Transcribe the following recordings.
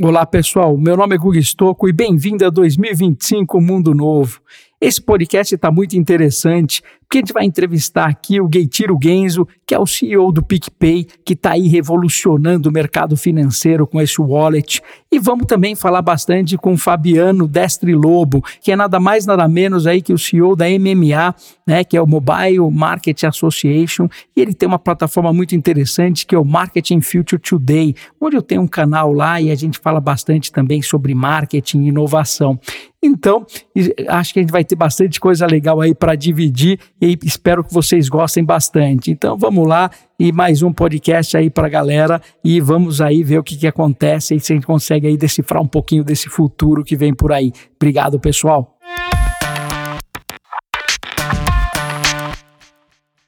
Olá pessoal, meu nome é Guga Stocco e bem-vindo a 2025 Mundo Novo. Esse podcast está muito interessante, porque a gente vai entrevistar aqui o Gueitiro Genzo, que é o CEO do PicPay, que está aí revolucionando o mercado financeiro com esse wallet. E vamos também falar bastante com o Fabiano Destre Lobo, que é nada mais nada menos aí que o CEO da MMA, né, que é o Mobile Market Association, e ele tem uma plataforma muito interessante que é o Marketing Future Today, onde eu tenho um canal lá e a gente fala bastante também sobre marketing e inovação. Então, acho que a gente vai ter bastante coisa legal aí para dividir e espero que vocês gostem bastante. Então, vamos lá e mais um podcast aí para a galera e vamos aí ver o que, que acontece e se a gente consegue aí decifrar um pouquinho desse futuro que vem por aí. Obrigado, pessoal.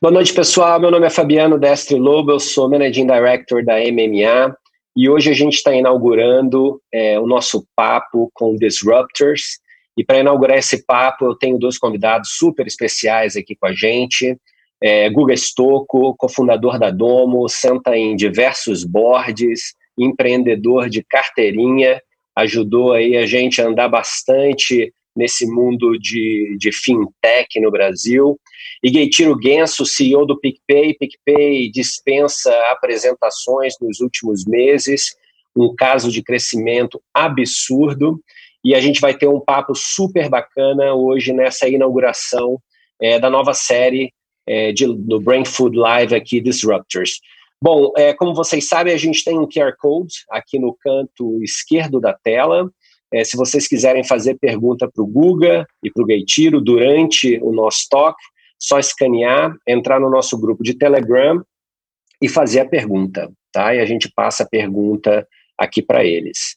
Boa noite, pessoal. Meu nome é Fabiano Destre Lobo, eu sou Managing Director da MMA. E hoje a gente está inaugurando é, o nosso papo com Disruptors. E para inaugurar esse papo, eu tenho dois convidados super especiais aqui com a gente. É, Guga Stocco, cofundador da Domo, senta em diversos boards, empreendedor de carteirinha, ajudou aí a gente a andar bastante nesse mundo de, de fintech no Brasil. E Gueitiro Genso, CEO do PicPay. PicPay dispensa apresentações nos últimos meses, um caso de crescimento absurdo. E a gente vai ter um papo super bacana hoje nessa inauguração é, da nova série é, de, do Brain Food Live aqui, Disruptors. Bom, é, como vocês sabem, a gente tem um QR Code aqui no canto esquerdo da tela. É, se vocês quiserem fazer pergunta para o Guga e para o Gaitiro durante o nosso talk, só escanear, entrar no nosso grupo de Telegram e fazer a pergunta, tá? E a gente passa a pergunta aqui para eles.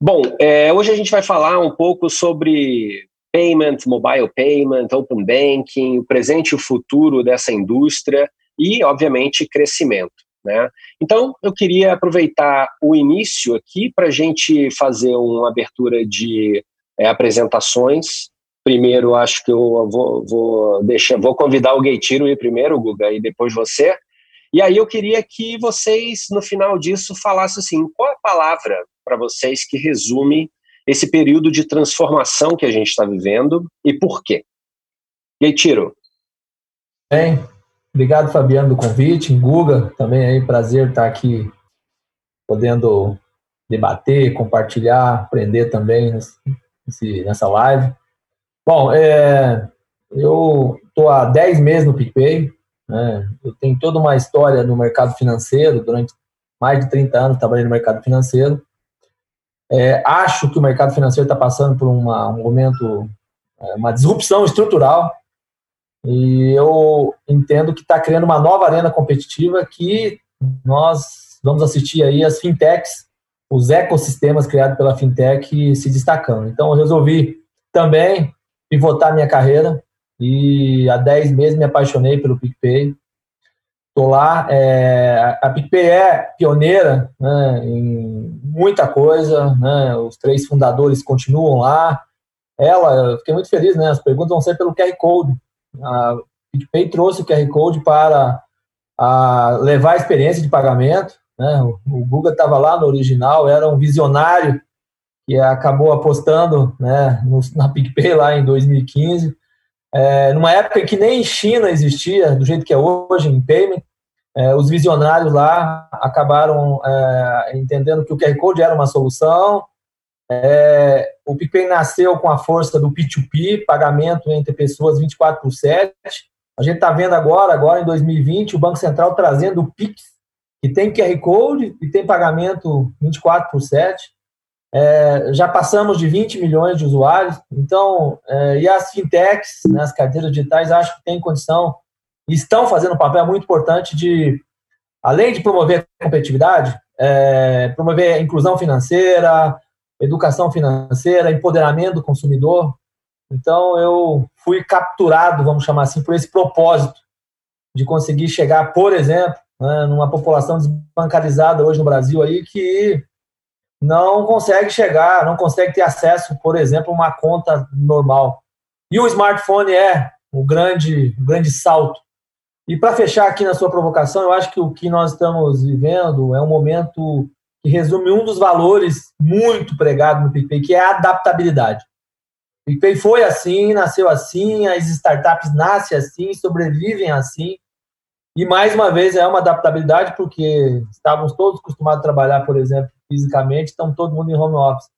Bom, é, hoje a gente vai falar um pouco sobre payment, mobile payment, open banking, o presente e o futuro dessa indústria e, obviamente, crescimento. Né? Então, eu queria aproveitar o início aqui para a gente fazer uma abertura de é, apresentações. Primeiro, acho que eu vou, vou, deixar, vou convidar o Gaitiro ir primeiro, Guga, e depois você. E aí eu queria que vocês, no final disso, falassem assim, qual a palavra para vocês que resume esse período de transformação que a gente está vivendo e por quê? Gaitiro. Bem, Obrigado, Fabiano, do convite. Guga, também aí, prazer estar aqui podendo debater, compartilhar, aprender também nesse, nessa live. Bom, é, eu estou há 10 meses no PicPay, né, eu tenho toda uma história no mercado financeiro, durante mais de 30 anos trabalhei no mercado financeiro. É, acho que o mercado financeiro está passando por uma, um momento, é, uma disrupção estrutural, e eu entendo que está criando uma nova arena competitiva que nós vamos assistir aí as fintechs, os ecossistemas criados pela fintech se destacando. Então eu resolvi também pivotar minha carreira e há 10 meses me apaixonei pelo PicPay. Estou lá, é, a PicPay é pioneira né, em muita coisa, né, os três fundadores continuam lá. Ela, eu fiquei muito feliz, né, as perguntas vão ser pelo QR Code, a PicPay trouxe o QR Code para a levar a experiência de pagamento. Né? O, Google estava lá no original, era um visionário que acabou apostando né, no, na PicPay lá em 2015. É, numa época que nem China existia, do jeito que é hoje, em payment, é, os visionários lá acabaram é, entendendo que o QR Code era uma solução, é, o PicPay nasceu com a força do P2P, pagamento entre pessoas 24 por 7. A gente está vendo agora, agora em 2020, o Banco Central trazendo o Pix, que tem QR Code e tem pagamento 24 por 7. É, já passamos de 20 milhões de usuários. Então, é, e as fintechs, né, as carteiras digitais, acho que têm condição, estão fazendo um papel muito importante de, além de promover competitividade, é, promover a inclusão financeira, educação financeira, empoderamento do consumidor. Então, eu fui capturado, vamos chamar assim, por esse propósito de conseguir chegar, por exemplo, né, numa população desbancarizada hoje no Brasil aí que não consegue chegar, não consegue ter acesso, por exemplo, a uma conta normal. E o smartphone é o grande, o grande salto. E para fechar aqui na sua provocação, eu acho que o que nós estamos vivendo é um momento que resume um dos valores muito pregado no PicPay, que é a adaptabilidade. O PicPay foi assim, nasceu assim, as startups nascem assim, sobrevivem assim. E mais uma vez é uma adaptabilidade, porque estávamos todos acostumados a trabalhar, por exemplo, fisicamente, então todo mundo em home office.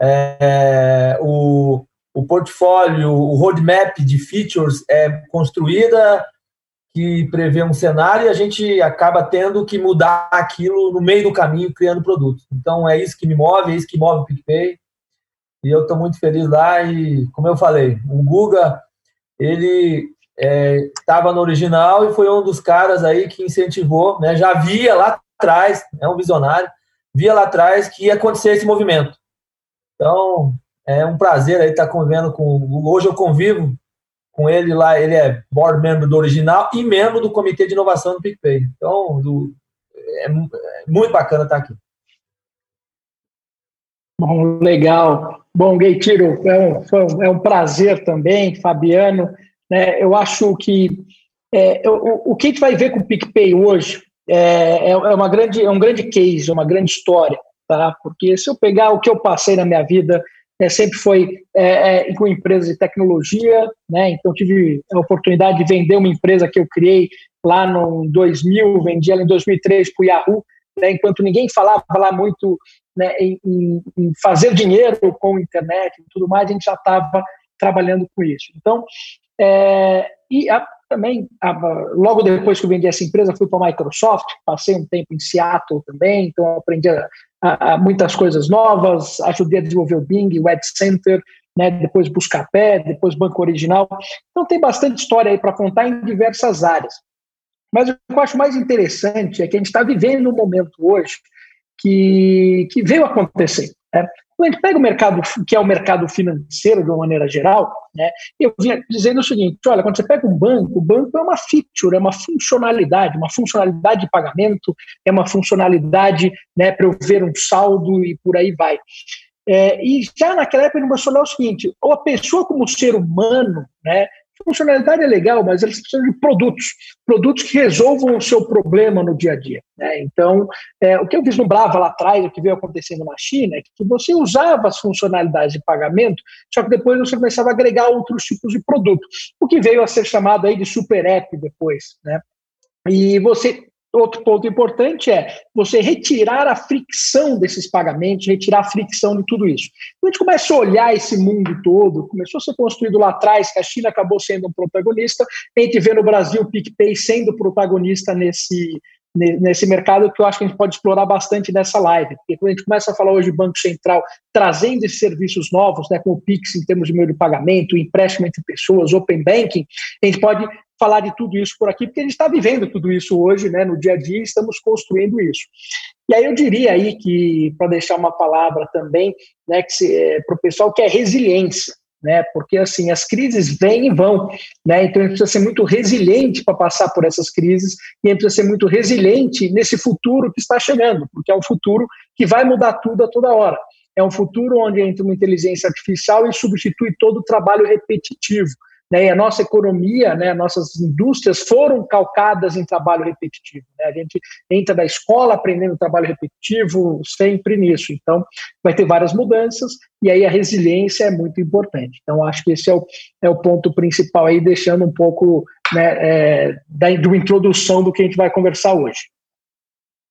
É, o, o portfólio, o roadmap de features é construída que prevê um cenário e a gente acaba tendo que mudar aquilo no meio do caminho, criando produtos. Então é isso que me move, é isso que move o PicPay. E eu estou muito feliz lá e, como eu falei, o Guga, ele estava é, no original e foi um dos caras aí que incentivou, né? Já via lá atrás, é um visionário, via lá atrás que ia acontecer esse movimento. Então, é um prazer aí estar convivendo com. Hoje eu convivo com ele lá, ele é board member do original e membro do comitê de inovação do PicPay. Então, do, é, é muito bacana estar aqui. Bom, legal. Bom, Gaitiro, é um, é um prazer também, Fabiano. Né, eu acho que é, o, o que a gente vai ver com o PicPay hoje é, é, é, uma grande, é um grande case, uma grande história, tá? Porque se eu pegar o que eu passei na minha vida, é, sempre foi é, é, com empresas de tecnologia, né? Então tive a oportunidade de vender uma empresa que eu criei lá no 2000, vendi ela em 2003 para o Yahoo, né? enquanto ninguém falava lá muito né, em, em, fazer dinheiro com a internet e tudo mais, a gente já estava trabalhando com isso. Então, é, e a, também, a, logo depois que eu vendi essa empresa, fui para a Microsoft, passei um tempo em Seattle também, então aprendi a, a, muitas coisas novas, ajudei a desenvolver o Bing, o Ad Center, né, depois Buscapé, depois Banco Original. Então tem bastante história aí para contar em diversas áreas. Mas o que eu acho mais interessante é que a gente está vivendo um momento hoje que, que veio acontecer. Né? Quando a gente pega o mercado, que é o mercado financeiro de uma maneira geral, né, eu vinha dizendo o seguinte: olha, quando você pega um banco, o banco é uma feature, é uma funcionalidade, uma funcionalidade de pagamento, é uma funcionalidade né, para eu ver um saldo e por aí vai. É, e já naquela época ele olhar o seguinte: ou a pessoa como ser humano, né, funcionalidade é legal, mas eles precisam de produtos, produtos que resolvam o seu problema no dia a dia. Né? Então, é, o que eu vislumbrava lá atrás, o que veio acontecendo na China, é que você usava as funcionalidades de pagamento, só que depois você começava a agregar outros tipos de produto, o que veio a ser chamado aí de super app depois. Né? E você Outro ponto importante é você retirar a fricção desses pagamentos, retirar a fricção de tudo isso. Quando a gente começa a olhar esse mundo todo, começou a ser construído lá atrás, que a China acabou sendo um protagonista, a gente vê no Brasil o PicPay sendo protagonista nesse, nesse mercado que eu acho que a gente pode explorar bastante nessa live. Porque quando a gente começa a falar hoje de Banco Central trazendo esses serviços novos, né, com o Pix em termos de meio de pagamento, empréstimo entre pessoas, Open Banking, a gente pode falar de tudo isso por aqui, porque a gente está vivendo tudo isso hoje, né, no dia a dia, estamos construindo isso. E aí eu diria aí que, para deixar uma palavra também, né, é, para o pessoal que é resiliência, né, porque assim, as crises vêm e vão, né, então a gente precisa ser muito resiliente para passar por essas crises, e a gente precisa ser muito resiliente nesse futuro que está chegando, porque é um futuro que vai mudar tudo a toda hora. É um futuro onde entra uma inteligência artificial e substitui todo o trabalho repetitivo né, e a nossa economia, né, nossas indústrias foram calcadas em trabalho repetitivo. Né? A gente entra da escola aprendendo trabalho repetitivo sempre nisso. Então, vai ter várias mudanças e aí a resiliência é muito importante. Então, acho que esse é o, é o ponto principal aí, deixando um pouco né, é, da, da introdução do que a gente vai conversar hoje.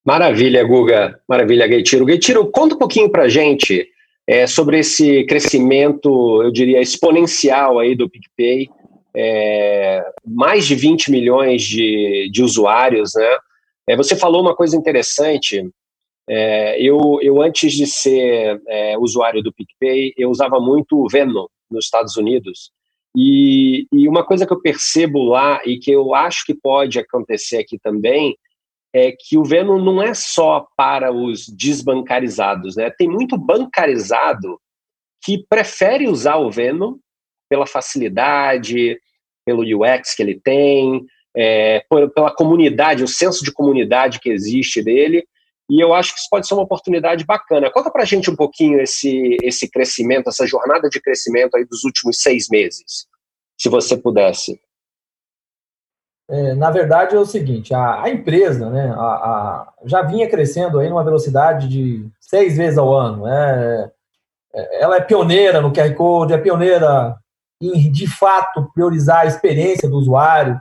Maravilha, Guga. Maravilha, Gaitiro. Gaitiro, conta um pouquinho para gente é, sobre esse crescimento, eu diria, exponencial aí do PicPay, é, mais de 20 milhões de, de usuários, né? É, você falou uma coisa interessante, é, eu, eu antes de ser é, usuário do PicPay, eu usava muito o Venom nos Estados Unidos, e, e uma coisa que eu percebo lá e que eu acho que pode acontecer aqui também é que o Venom não é só para os desbancarizados, né? Tem muito bancarizado que prefere usar o Venom pela facilidade, pelo UX que ele tem, é, pela comunidade, o senso de comunidade que existe dele. E eu acho que isso pode ser uma oportunidade bacana. Conta para a gente um pouquinho esse, esse crescimento, essa jornada de crescimento aí dos últimos seis meses, se você pudesse. É, na verdade, é o seguinte: a, a empresa né, a, a, já vinha crescendo aí numa velocidade de seis vezes ao ano. É, é ela é pioneira no QR Code, é pioneira em, de fato, priorizar a experiência do usuário.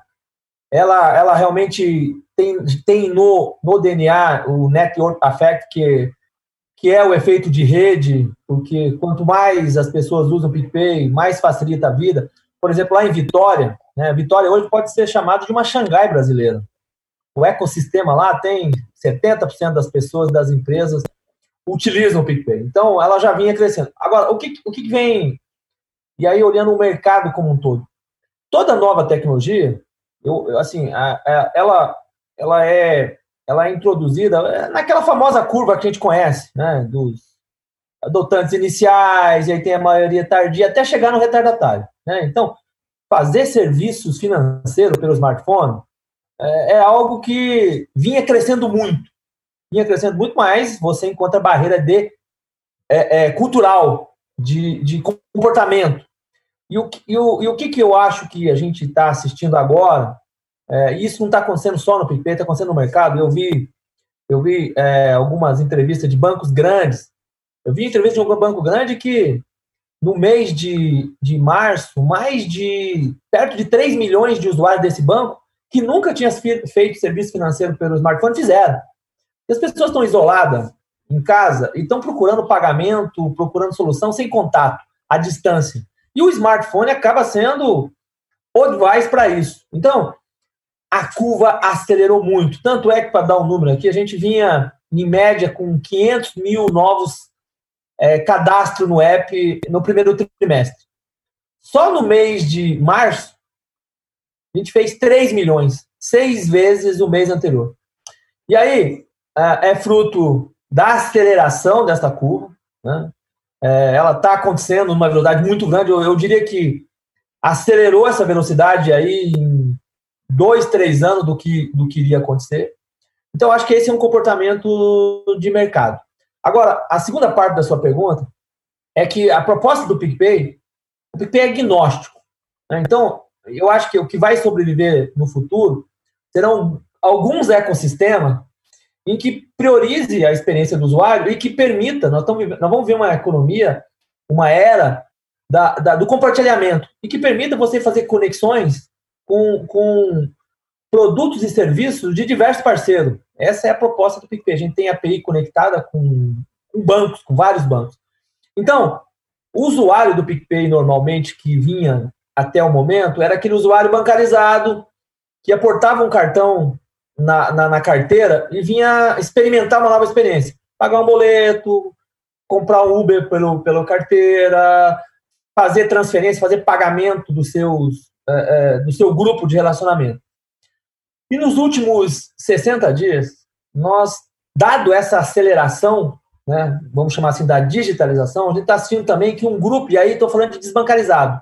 Ela, ela realmente tem, tem no, no DNA o Network Effect, que, que é o efeito de rede, porque quanto mais as pessoas usam o PicPay, mais facilita a vida. Por exemplo, lá em Vitória, né, Vitória hoje pode ser chamada de uma Xangai brasileira. O ecossistema lá tem 70% das pessoas, das empresas, utilizam o PicPay. Então, ela já vinha crescendo. Agora, o que, o que vem... E aí, olhando o mercado como um todo. Toda nova tecnologia, eu, assim, a, a, ela, ela, é, ela é introduzida naquela famosa curva que a gente conhece, né, dos adotantes iniciais, e aí tem a maioria tardia, até chegar no retardatário. Né? Então, fazer serviços financeiros pelo smartphone é, é, algo que vinha crescendo muito. Vinha crescendo muito mais, você encontra barreira de é, é, cultural, de, de comportamento. E o, e, o, e o que, que eu acho que a gente está assistindo agora, é, isso não está acontecendo só no PicPay, está acontecendo no mercado. Eu vi, eu vi é, algumas entrevistas de bancos grandes. Eu vi entrevista de um banco grande que no mês de, de março, mais de perto de 3 milhões de usuários desse banco que nunca tinham feito serviço financeiro pelo smartphone fizeram. E as pessoas estão isoladas em casa e estão procurando pagamento, procurando solução sem contato, à distância. E o smartphone acaba sendo o device para isso. Então, a curva acelerou muito. Tanto é que, para dar um número aqui, a gente vinha, em média, com 500 mil novos é, cadastro no app no primeiro trimestre. Só no mês de março, a gente fez 3 milhões, seis vezes o mês anterior. E aí, é, é fruto da aceleração desta curva, né? É, ela está acontecendo numa velocidade muito grande, eu, eu, diria que acelerou essa velocidade aí em dois, três anos do que, do que iria acontecer. Então, acho que esse é um comportamento de mercado. Agora, a segunda parte da sua pergunta é que a proposta do PicPay, o PicPay é agnóstico. Né? Então, eu acho que o que vai sobreviver no futuro serão alguns ecossistemas em que priorize a experiência do usuário e que permita, nós, estamos, nós vamos ver uma economia, uma era da, da, do compartilhamento, e que permita você fazer conexões com, com produtos e serviços de diversos parceiros. Essa é a proposta do PicPay. A gente tem a API conectada com, com bancos, com vários bancos. Então, o usuário do PicPay, normalmente, que vinha até o momento, era aquele usuário bancarizado que aportava um cartão na, na, na carteira e vinha experimentar uma nova experiência. Pagar um boleto, comprar um Uber pelo, pela carteira, fazer transferência, fazer pagamento dos seus, é, é, do seu grupo de relacionamento. E nos últimos 60 dias, nós, dado essa aceleração, né, vamos chamar assim, da digitalização, a gente está assistindo também que um grupo, e aí estou falando de desbancarizado,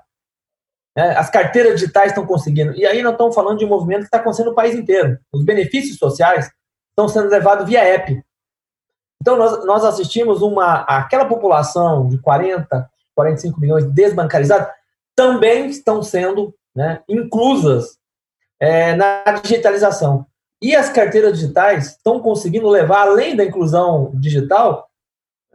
né, as carteiras digitais estão conseguindo, e aí nós estamos falando de um movimento que está acontecendo no país inteiro. Os benefícios sociais estão sendo levados via app. Então, nós, nós assistimos uma, aquela população de 40, 45 milhões desbancarizados também estão sendo né, inclusas é, na digitalização. E as carteiras digitais estão conseguindo levar, além da inclusão digital,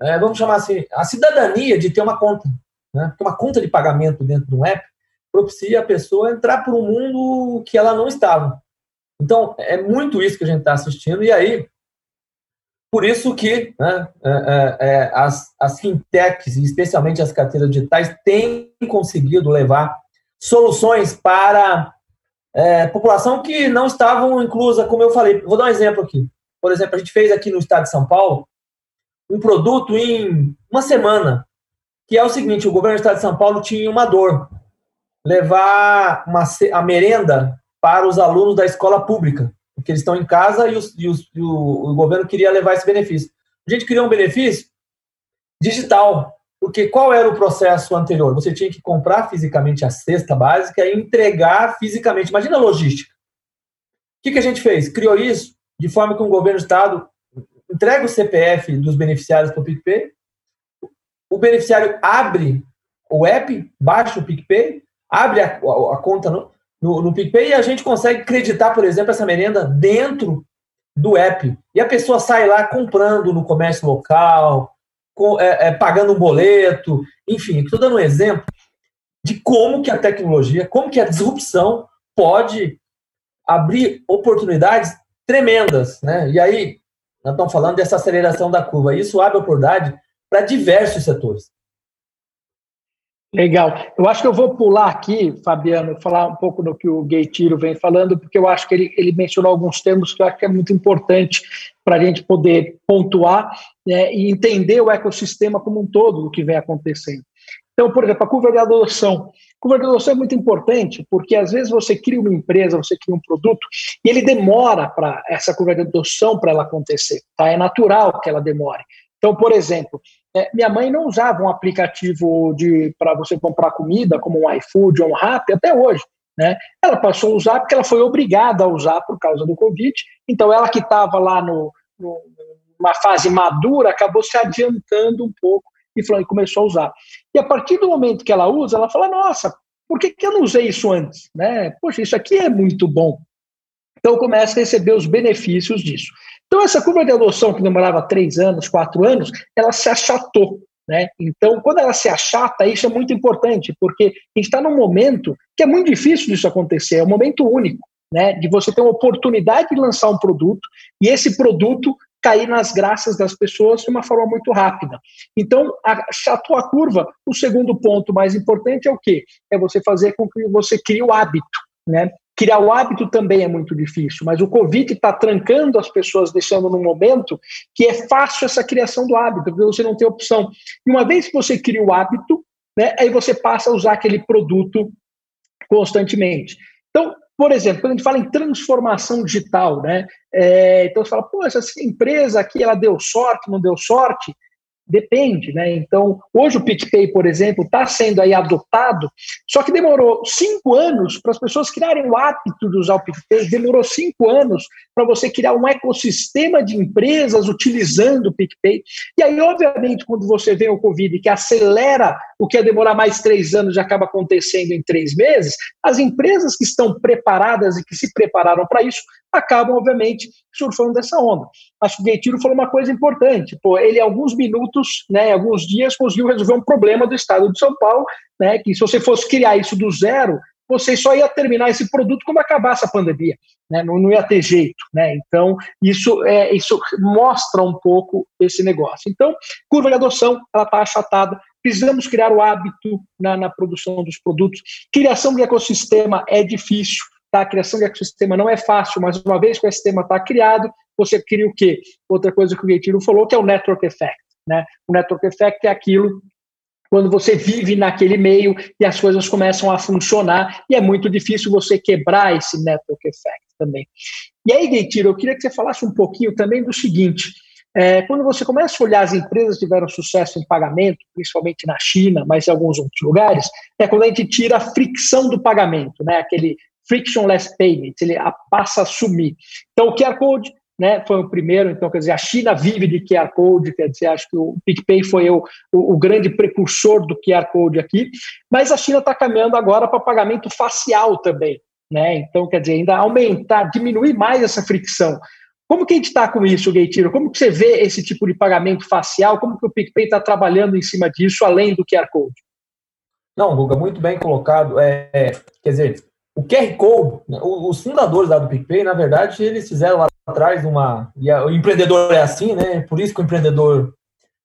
é, vamos chamar assim, a cidadania de ter uma conta. Né? Ter uma conta de pagamento dentro de um app propicia a pessoa entrar para um mundo que ela não estava. Então, é muito isso que a gente está assistindo, e aí, por isso que né, é, é, é as, as fintechs, especialmente as carteiras digitais, têm conseguido levar soluções para é, população que não estavam inclusa, como eu falei. Vou dar um exemplo aqui. Por exemplo, a gente fez aqui no estado de São Paulo um produto em uma semana, que é o seguinte: o governo do estado de São Paulo tinha uma dor, levar uma, a merenda para os alunos da escola pública, porque eles estão em casa e, os, e, os, e o, o governo queria levar esse benefício. A gente criou um benefício digital, porque qual era o processo anterior? Você tinha que comprar fisicamente a cesta básica e entregar fisicamente. Imagina a logística. O que, que a gente fez? Criou isso de forma que um governo do Estado entrega o CPF dos beneficiários para o PicPay, o beneficiário abre o app, baixa o PicPay, abre a, a, a conta no, no, no PicPay e a gente consegue creditar, por exemplo, essa merenda dentro do app. E a pessoa sai lá comprando no comércio local, é, é, pagando um boleto, enfim, estou dando um exemplo de como que a tecnologia, como que a disrupção pode abrir oportunidades tremendas, né? E aí, nós estamos falando dessa aceleração da curva. Isso abre oportunidade para diversos setores. Legal. Eu acho que eu vou pular aqui, Fabiano, falar um pouco do que o Gay Tiro vem falando, porque eu acho que ele, ele mencionou alguns termos que eu acho que é muito importante para a gente poder pontuar né, e entender o ecossistema como um todo do que vem acontecendo. Então, por exemplo, a curva de adoção. A curva de adoção é muito importante, porque às vezes você cria uma empresa, você cria um produto, e ele demora para essa curva de adoção para ela acontecer. Tá? É natural que ela demore. Então, por exemplo, é, minha mãe não usava um aplicativo de para você comprar comida, como um iFood ou um Rappi, até hoje. Né? Ela passou a usar porque ela foi obrigada a usar por causa do Covid. Então, ela que estava lá no, no, numa fase madura acabou se adiantando um pouco e, falou, começou a usar. E a partir do momento que ela usa, ela fala: Nossa, por que, que eu não usei isso antes? Né? Poxa, isso aqui é muito bom. Então, começa a receber os benefícios disso. Então, essa curva de adoção que demorava três anos, quatro anos, ela se achatou. Né? Então, quando ela se achata, isso é muito importante, porque a gente está num momento que é muito difícil disso acontecer, é um momento único, né? de você ter uma oportunidade de lançar um produto e esse produto cair nas graças das pessoas de uma forma muito rápida. Então, achatou a curva. O segundo ponto mais importante é o quê? É você fazer com que você crie o hábito. Né? Criar o hábito também é muito difícil, mas o Covid está trancando as pessoas, deixando num momento que é fácil essa criação do hábito, porque você não tem opção. E uma vez que você cria o hábito, né, aí você passa a usar aquele produto constantemente. Então, por exemplo, quando a gente fala em transformação digital, né, é, então você fala, pô, essa empresa aqui, ela deu sorte, não deu sorte? Depende, né? Então, hoje o PicPay, por exemplo, está sendo aí adotado, só que demorou cinco anos para as pessoas criarem o hábito de usar o PicPay, demorou cinco anos para você criar um ecossistema de empresas utilizando o PicPay. E aí, obviamente, quando você vê o Covid que acelera o que ia demorar mais três anos e acaba acontecendo em três meses, as empresas que estão preparadas e que se prepararam para isso acabam, obviamente, surfando dessa onda. Acho que o Gaitiro falou uma coisa importante. Pô, ele, em alguns minutos, né, em alguns dias, conseguiu resolver um problema do estado de São Paulo, né, que se você fosse criar isso do zero, você só ia terminar esse produto quando acabasse a pandemia. Né, não, não ia ter jeito. Né? Então, isso, é, isso mostra um pouco esse negócio. Então, curva de adoção, ela está achatada. Precisamos criar o hábito na, na produção dos produtos. Criação de ecossistema é difícil. Tá? A criação de ecossistema não é fácil, mas uma vez que o ecossistema está criado, você cria o quê? Outra coisa que o Gaetino falou, que é o network effect. Né? O network effect é aquilo quando você vive naquele meio e as coisas começam a funcionar, e é muito difícil você quebrar esse network effect também. E aí, Gaetino, eu queria que você falasse um pouquinho também do seguinte, é, quando você começa a olhar as empresas que tiveram sucesso em pagamento, principalmente na China, mas em alguns outros lugares, é quando a gente tira a fricção do pagamento, né? aquele frictionless payment, ele passa a sumir. Então, o QR Code né, foi o primeiro, então, quer dizer, a China vive de QR Code, quer dizer, acho que o PicPay foi o, o, o grande precursor do QR Code aqui, mas a China está caminhando agora para pagamento facial também, né, então, quer dizer, ainda aumentar, diminuir mais essa fricção. Como que a gente está com isso, Gaitiro? Como que você vê esse tipo de pagamento facial? Como que o PicPay está trabalhando em cima disso, além do QR Code? Não, Guga, muito bem colocado. É, quer dizer, o QR Code, né, os fundadores lá do PicPay, na verdade, eles fizeram lá atrás uma. E o empreendedor é assim, né? Por isso que o empreendedor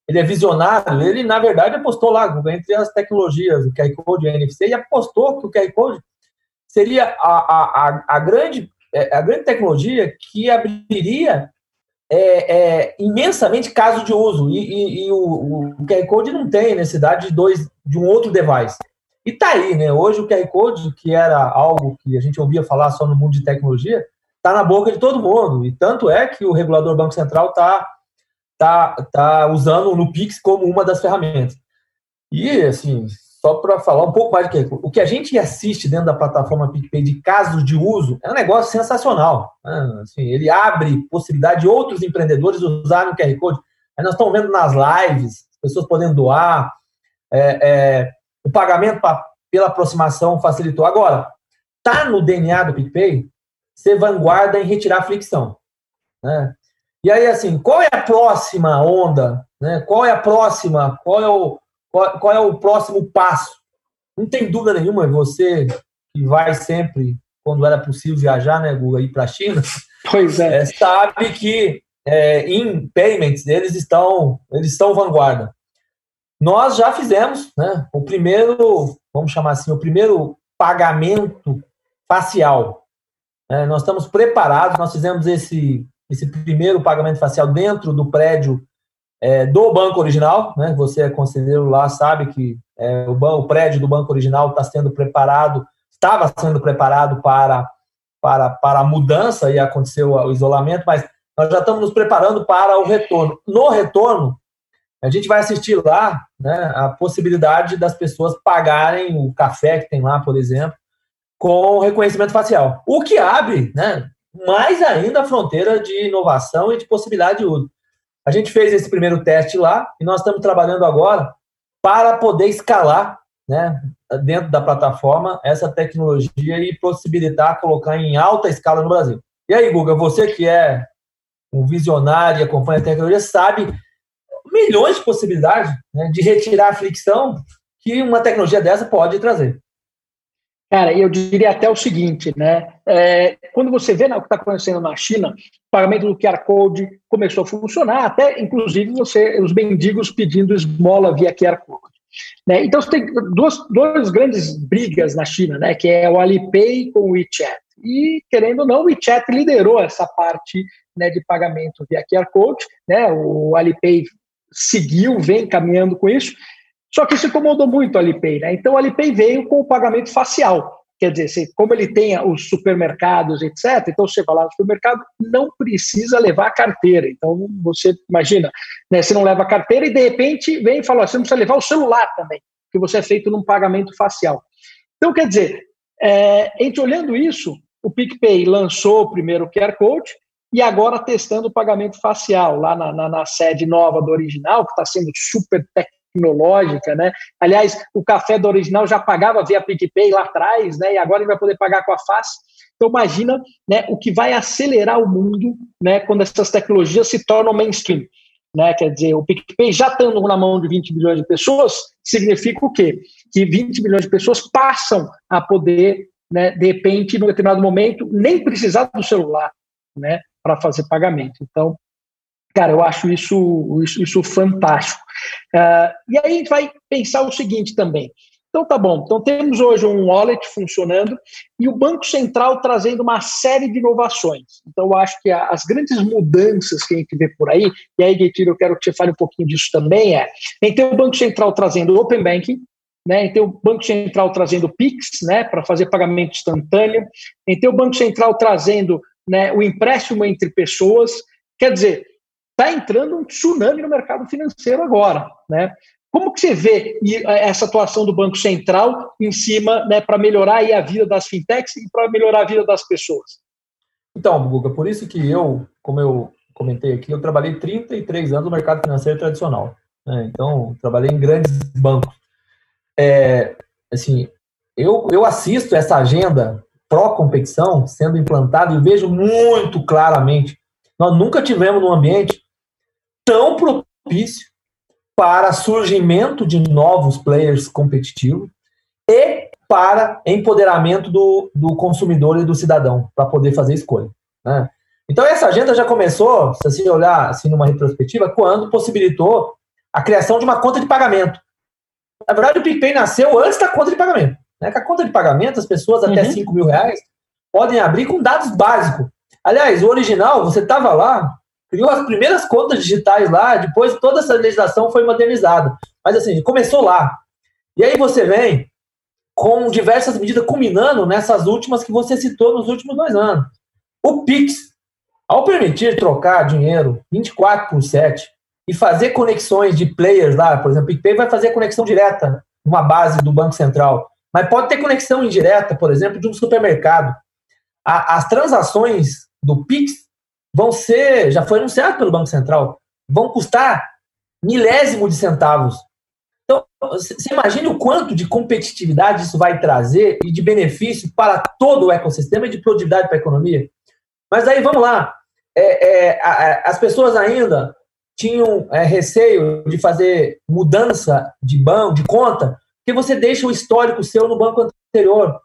ele é visionário. Ele, na verdade, apostou lá entre as tecnologias, o QR Code e o NFC, e apostou que o QR Code seria a, a, a, grande, é, a grande tecnologia que abriria é, é, imensamente casos de uso. E, e, e o, o, QR Code não tem necessidade de, dois, de um outro device. E tá aí, né? Hoje o QR Code, que era algo que a gente ouvia falar só no mundo de tecnologia, tá na boca de todo mundo. E tanto é que o regulador Banco Central tá, tá, tá usando o Nupix como uma das ferramentas. E, assim, só para falar um pouco mais do que o que a gente assiste dentro da plataforma PicPay de casos de uso é um negócio sensacional. Né? Assim, ele abre possibilidade de outros empreendedores usarem o QR Code. Aí nós estamos vendo nas lives, pessoas podendo doar, é, é, o pagamento pra, pela aproximação facilitou. Agora, está no DNA do PicPay ser vanguarda em retirar fricção. Né? E aí, assim, qual é a próxima onda? Né? Qual é a próxima? Qual é o, qual, qual é o próximo passo? Não tem dúvida nenhuma, você que vai sempre, quando era possível viajar, né, Guga, ir para a China, pois é. é. sabe que é, em payments eles estão, eles estão vanguarda. Nós já fizemos né, o primeiro, vamos chamar assim, o primeiro pagamento facial. É, nós estamos preparados, nós fizemos esse, esse primeiro pagamento facial dentro do prédio é, do banco original, né? Você é conselheiro lá, sabe que é, o, o prédio do banco original está sendo preparado, estava sendo preparado para, para, para a mudança e aconteceu o isolamento, mas nós já estamos nos preparando para o retorno. No retorno, a gente vai assistir lá né, a possibilidade das pessoas pagarem o café que tem lá, por exemplo, com reconhecimento facial. O que abre né, mais ainda a fronteira de inovação e de possibilidade de uso. A gente fez esse primeiro teste lá e nós estamos trabalhando agora para poder escalar né, dentro da plataforma essa tecnologia e possibilitar colocar em alta escala no Brasil. E aí, Guga, você que é um visionário e acompanha a tecnologia, sabe milhões de possibilidades né, de retirar a fricção que uma tecnologia dessa pode trazer. Cara, eu diria até o seguinte, né? É, quando você vê o que está acontecendo na China, o pagamento do QR Code começou a funcionar, até inclusive você, os mendigos pedindo esmola via QR Code. Né? Então você tem duas, duas grandes brigas na China, né? Que é o Alipay com o WeChat. E, querendo ou não, o WeChat liderou essa parte né, de pagamento via QR Code, né? O Alipay seguiu, vem caminhando com isso. Só que isso incomodou muito o Alipay, né? Então o Alipay veio com o pagamento facial. Quer dizer, como ele tem os supermercados, etc., então você vai lá no supermercado, não precisa levar a carteira. Então você imagina, né, você não leva a carteira e de repente vem e fala: você não precisa levar o celular também, que você é feito num pagamento facial. Então, quer dizer, é, a gente olhando isso, o PicPay lançou o primeiro QR Code e agora testando o pagamento facial lá na, na, na sede nova do original, que está sendo super tec tecnológica, né? Aliás, o café do original já pagava via PicPay lá atrás, né? E agora ele vai poder pagar com a face. Então imagina, né, o que vai acelerar o mundo, né, quando essas tecnologias se tornam mainstream. Né, quer dizer, o PicPay já estando na mão de 20 milhões de pessoas, significa o quê? Que 20 milhões de pessoas passam a poder, né, de repente, num determinado momento, nem precisar do celular né, para fazer pagamento. Então, Cara, eu acho isso, isso, isso fantástico. Uh, e aí a gente vai pensar o seguinte também. Então tá bom, então temos hoje um wallet funcionando e o Banco Central trazendo uma série de inovações. Então eu acho que as grandes mudanças que a gente vê por aí, e aí, Gator, eu quero que você fale um pouquinho disso também, é a tem o Banco Central trazendo Open Banking, né? Tem o Banco Central trazendo PIX, né, para fazer pagamento instantâneo, tem o Banco Central trazendo né, o empréstimo entre pessoas. Quer dizer, está entrando um tsunami no mercado financeiro agora, né? Como que você vê essa atuação do Banco Central em cima, né, para melhorar a vida das fintechs e para melhorar a vida das pessoas? Então, Guga, por isso que eu, como eu comentei aqui, eu trabalhei 33 anos no mercado financeiro tradicional. Né? Então, trabalhei em grandes bancos. É, assim, eu, eu assisto essa agenda pró-competição sendo implantada e vejo muito claramente. Nós nunca tivemos um ambiente tão propício para surgimento de novos players competitivos e para empoderamento do, do consumidor e do cidadão para poder fazer escolha. Né? Então essa agenda já começou, se você olhar assim numa retrospectiva, quando possibilitou a criação de uma conta de pagamento. Na verdade, o PicPay nasceu antes da conta de pagamento. Né? Com a conta de pagamento, as pessoas até uhum. 5 mil reais podem abrir com dados básicos. Aliás, o original, você estava lá, criou as primeiras contas digitais lá, depois toda essa legislação foi modernizada. Mas assim, começou lá. E aí você vem com diversas medidas culminando nessas últimas que você citou nos últimos dois anos. O Pix, ao permitir trocar dinheiro 24 por 7 e fazer conexões de players lá, por exemplo, o PicPay vai fazer conexão direta numa base do Banco Central, mas pode ter conexão indireta, por exemplo, de um supermercado. as transações do Pix vão ser, já foi anunciado pelo Banco Central, vão custar milésimo de centavos. Então, você imagine o quanto de competitividade isso vai trazer e de benefício para todo o ecossistema e de produtividade para a economia. Mas aí, vamos lá. É, é, a, as pessoas ainda tinham é, receio de fazer mudança de banco, de conta, porque você deixa o histórico seu no banco anterior.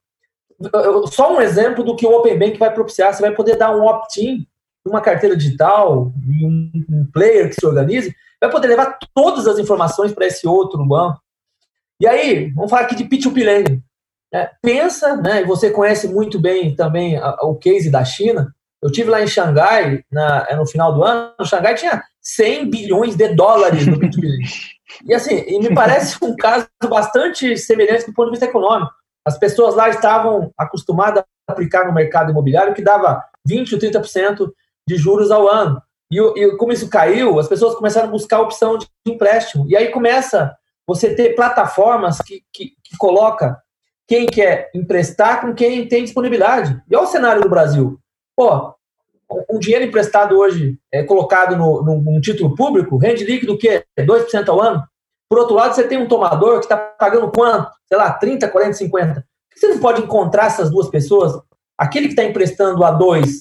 Só um exemplo do que o Open Bank vai propiciar. Você vai poder dar um opt-in uma carteira digital, um, player que se organize, vai poder levar todas as informações para esse outro banco. E aí, vamos falar aqui de P2P Lending. É, pensa, né, e você conhece muito bem também a, a, o case da China. Eu tive lá em Xangai na, é, no final do ano. Xangai tinha 100 bilhões de dólares no P2P Lending. E assim, e me parece um caso bastante semelhante do ponto de vista econômico. As pessoas lá estavam acostumadas a aplicar no mercado imobiliário que dava 20 ou 30% de juros ao ano. E, e, como isso caiu, as pessoas começaram a buscar a opção de empréstimo. E aí começa você ter plataformas que, que, que coloca quem quer emprestar com quem tem disponibilidade. E olha o cenário do Brasil. Pô, um dinheiro emprestado hoje, é, colocado no, num, título público, rende líquido o quê? 2% ao ano? Por outro lado, você tem um tomador que está pagando quanto? Sei lá, 30, 40, 50. Você não pode encontrar essas duas pessoas? Aquele que está emprestando a 2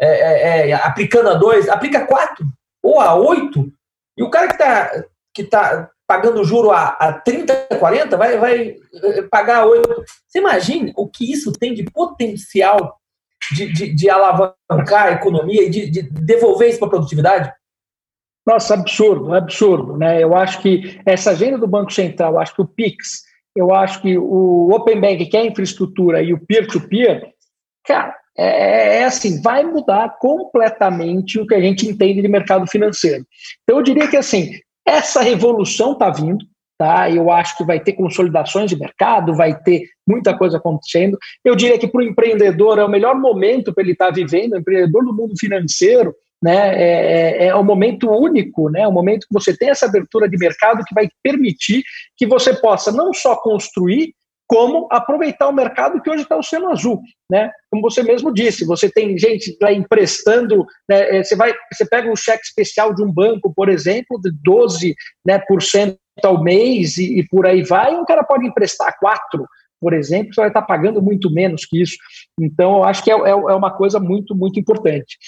é, é, é, aplicando a 2, aplica a 4 ou a 8, e o cara que está que tá pagando juro a, a 30, 40, vai, vai eh, pagar a 8. Você imagina o que isso tem de potencial de, de, de alavancar a economia e de, de devolver isso para a produtividade? Nossa, absurdo, absurdo. Né? Eu acho que essa agenda do Banco Central, acho que o PIX, eu acho que o Open Bank, que é a infraestrutura, e o peer-to-peer, -peer, cara, é, é, é, assim, vai mudar completamente o que a gente entende de mercado financeiro. Então, eu diria que assim, essa revolução está vindo, tá? Eu acho que vai ter consolidações de mercado, vai ter muita coisa acontecendo. Eu diria que para o empreendedor é o melhor momento para ele estar tá vivendo, o empreendedor do mundo financeiro, né? É, é, é um momento único, né? Um momento que você tem essa abertura de mercado que vai permitir que você possa não só construir, como aproveitar o mercado que hoje está o Oceano Azul, né? Como você mesmo disse, você tem gente lá emprestando, né, é, você vai, você pega um cheque especial de um banco, por exemplo, de 12 né, por cento ao mês e, e, por aí vai, um cara pode emprestar 4, por exemplo, você vai estar pagando muito menos que isso. Então, eu acho que é, é, é uma coisa muito, muito importante.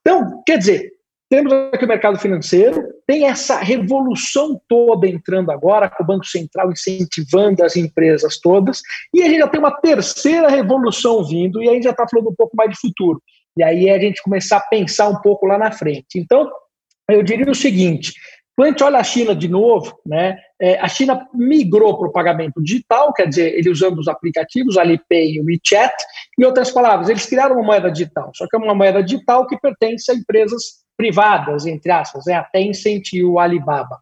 Então, quer dizer, temos aqui o mercado financeiro, tem essa revolução toda entrando agora, com o Banco Central incentivando as empresas todas, e a gente já tem uma terceira revolução vindo, e aí já está falando um pouco mais de futuro. E aí é a gente começar a pensar um pouco lá na frente. Então, eu diria o seguinte: quando a gente olha a China de novo, né, é, a China migrou para o pagamento digital, quer dizer, ele usando os aplicativos, Alipay e WeChat, em outras palavras, eles criaram uma moeda digital, só que é uma moeda digital que pertence a empresas privadas, entre aspas, né, a Tencent e o Alibaba.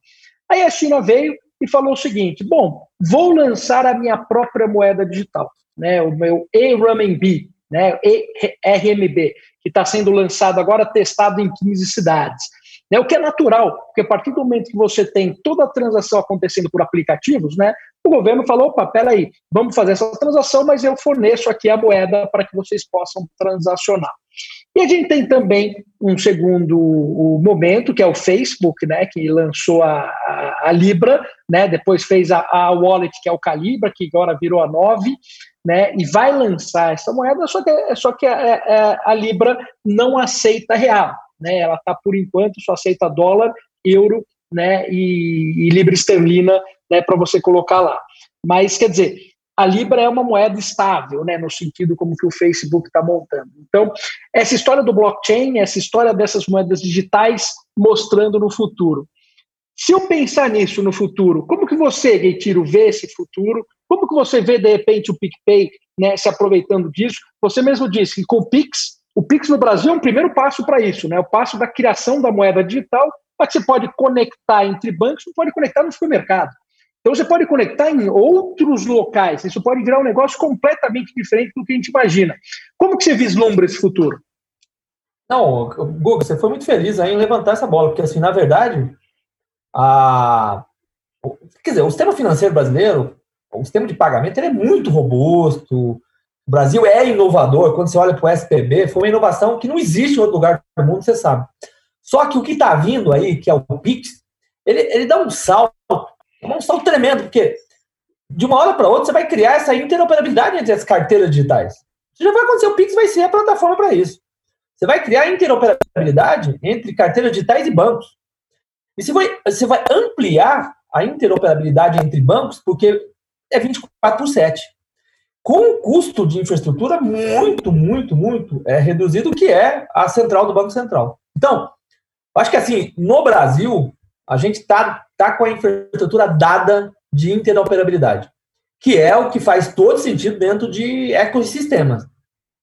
Aí a China veio e falou o seguinte: bom, vou lançar a minha própria moeda digital, né, o meu e-RMB, né, RMB, que está sendo lançado agora, testado em 15 cidades. Né, o que é natural, porque a partir do momento que você tem toda a transação acontecendo por aplicativos, né, o governo falou: opa, peraí, vamos fazer essa transação, mas eu forneço aqui a moeda para que vocês possam transacionar. E a gente tem também um segundo momento, que é o Facebook, né, que lançou a, a, a Libra, né, depois fez a, a, Wallet, que é o Calibra, que agora virou a 9, né, e vai lançar essa moeda, só que, só que a, a Libra não aceita real. Né, ela está, por enquanto, só aceita dólar, euro né, e, e libra esterlina né, para você colocar lá. Mas, quer dizer, a Libra é uma moeda estável, né, no sentido como que o Facebook está montando. Então, essa história do blockchain, essa história dessas moedas digitais mostrando no futuro. Se eu pensar nisso no futuro, como que você, Gaitiro, vê esse futuro? Como que você vê, de repente, o PicPay né, se aproveitando disso? Você mesmo disse que com o Pix, o Pix no Brasil é um primeiro passo para isso, né? o passo da criação da moeda digital, que você pode conectar entre bancos, não pode conectar no supermercado. Então você pode conectar em outros locais, isso pode virar um negócio completamente diferente do que a gente imagina. Como que você vislumbra esse futuro? Não, Guga, você foi muito feliz aí em levantar essa bola, porque assim, na verdade, a... quer dizer, o sistema financeiro brasileiro, o sistema de pagamento, ele é muito robusto, o Brasil é inovador, quando você olha para o SPB, foi uma inovação que não existe em outro lugar do mundo, você sabe. Só que o que está vindo aí, que é o PIX, ele, ele dá um salto um salto tremendo, porque de uma hora para outra você vai criar essa interoperabilidade entre as carteiras digitais. Isso já vai acontecer, o Pix vai ser a plataforma para isso. Você vai criar interoperabilidade entre carteiras digitais e bancos. E você vai, você vai ampliar a interoperabilidade entre bancos, porque é 24 por 7. Com um custo de infraestrutura muito, muito, muito é, reduzido, que é a central do Banco Central. Então, acho que assim, no Brasil, a gente está tá com a infraestrutura dada de interoperabilidade, que é o que faz todo sentido dentro de ecossistemas.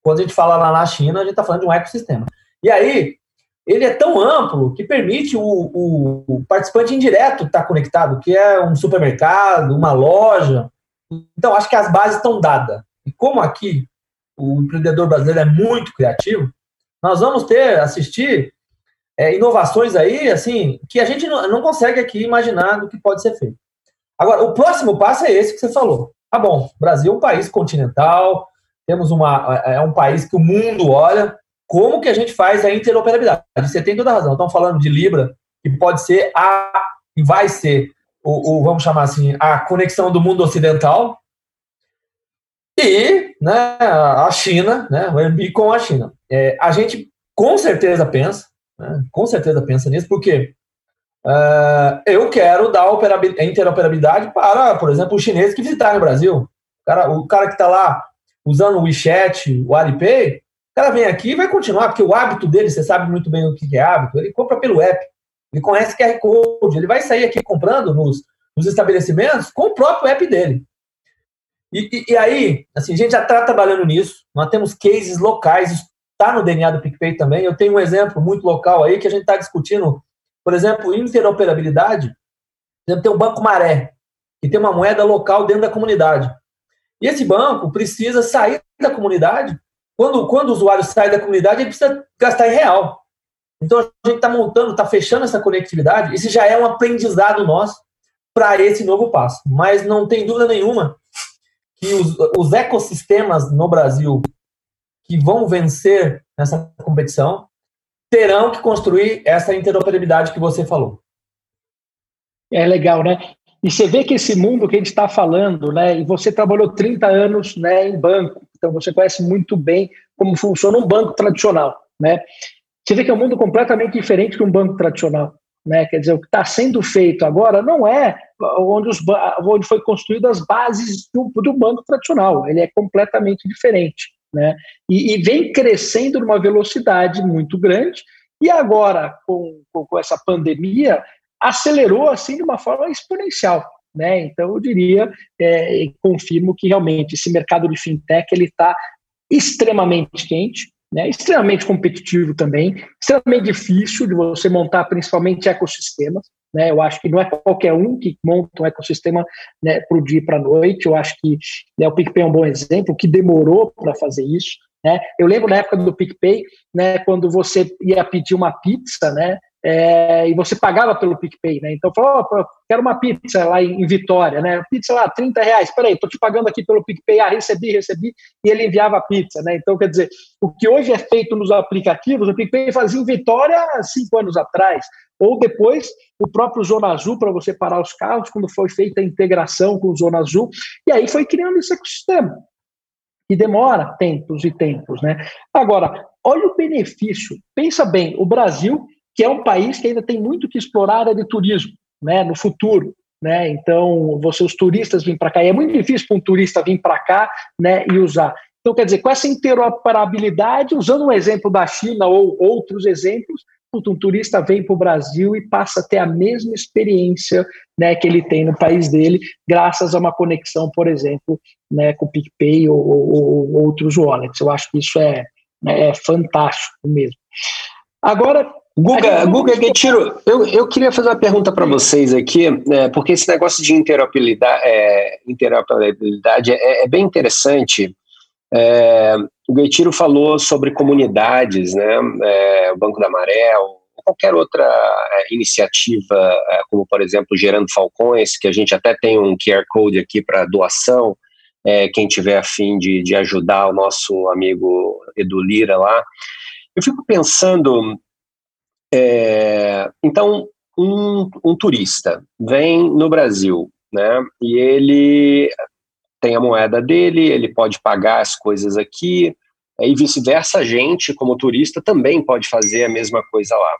Quando a gente fala lá na China, a gente está falando de um ecossistema. E aí, ele é tão amplo que permite o, o, o participante indireto estar tá conectado, que é um supermercado, uma loja. Então, acho que as bases estão dadas. E como aqui o empreendedor brasileiro é muito criativo, nós vamos ter, assistir é, inovações aí, assim, que a gente não, não consegue aqui imaginar do que pode ser feito. Agora, o próximo passo é esse que você falou. Tá bom, o Brasil é um país continental, temos uma, é, é um país que o mundo olha, como que a gente faz a interoperabilidade? Você tem toda a razão. Estamos falando de Libra, que pode ser a e vai ser o, o, vamos chamar assim, a conexão do mundo ocidental e né, a China, né, o MB com a China. É, a gente com certeza pensa, né, com certeza pensa nisso, porque uh, eu quero dar interoperabilidade para, por exemplo, os chineses que visitarem o Brasil. O cara, o cara que está lá usando o WeChat, o Alipay, cara vem aqui e vai continuar, porque o hábito dele, você sabe muito bem o que é hábito, ele compra pelo app, ele conhece QR Code, ele vai sair aqui comprando nos, nos estabelecimentos com o próprio app dele. E, e, e aí, assim, a gente já está trabalhando nisso, nós temos cases locais, está no DNA do PicPay também. Eu tenho um exemplo muito local aí que a gente está discutindo, por exemplo, interoperabilidade. Tem o Banco Maré, que tem uma moeda local dentro da comunidade. E esse banco precisa sair da comunidade quando, quando o usuário sai da comunidade, ele precisa gastar em real. Então, a gente está montando, está fechando essa conectividade. Esse já é um aprendizado nosso para esse novo passo. Mas não tem dúvida nenhuma que os, os ecossistemas no Brasil que vão vencer nessa competição terão que construir essa interoperabilidade que você falou. É legal, né? E você vê que esse mundo que a gente está falando, né? E você trabalhou 30 anos né, em banco, então você conhece muito bem como funciona um banco tradicional, né? Você vê que é um mundo completamente diferente que um banco tradicional, né? Quer dizer, o que está sendo feito agora não é onde, os, onde foi construídas as bases do, do banco tradicional, ele é completamente diferente, né? E, e vem crescendo numa velocidade muito grande. E agora, com, com, com essa pandemia, acelerou assim de uma forma exponencial. Né? Então, eu diria, é, confirmo que realmente esse mercado de fintech ele está extremamente quente, né? extremamente competitivo também, extremamente difícil de você montar, principalmente ecossistemas. Né? Eu acho que não é qualquer um que monta um ecossistema né, para o dia e para a noite. Eu acho que né, o PicPay é um bom exemplo, que demorou para fazer isso. Né? Eu lembro na época do PicPay, né, quando você ia pedir uma pizza, né, é, e você pagava pelo PicPay, né? Então falou, oh, quero uma pizza lá em, Vitória, né? Pizza lá, 30 reais, peraí, tô te pagando aqui pelo PicPay, ah, recebi, recebi, e ele enviava a pizza, né? Então, quer dizer, o que hoje é feito nos aplicativos, o PicPay fazia em Vitória cinco anos atrás, ou depois o próprio Zona Azul para você parar os carros, quando foi feita a integração com o Zona Azul, e aí foi criando esse ecossistema. E demora tempos e tempos, né? Agora, olha o benefício. Pensa bem, o Brasil que é um país que ainda tem muito que explorar área de turismo, né, no futuro. Né? Então, você, os turistas vêm para cá, e é muito difícil para um turista vir para cá né, e usar. Então, quer dizer, com essa interoperabilidade, usando um exemplo da China ou outros exemplos, um turista vem para o Brasil e passa a ter a mesma experiência né, que ele tem no país dele, graças a uma conexão, por exemplo, né, com o PicPay ou, ou, ou outros wallets. Eu acho que isso é, é fantástico mesmo. Agora, Guga, Guga Getiro, eu, eu queria fazer uma pergunta para vocês aqui, né, porque esse negócio de interoperabilidade é, interoperabilidade é, é bem interessante. É, o Getiro falou sobre comunidades, né, é, o Banco da Maré, ou qualquer outra é, iniciativa, é, como por exemplo Gerando Falcões, que a gente até tem um QR Code aqui para doação, quem tiver afim de, de ajudar o nosso amigo Edu Lira lá. Eu fico pensando é, então, um, um turista vem no Brasil, né? E ele tem a moeda dele, ele pode pagar as coisas aqui, e vice-versa, a gente, como turista, também pode fazer a mesma coisa lá.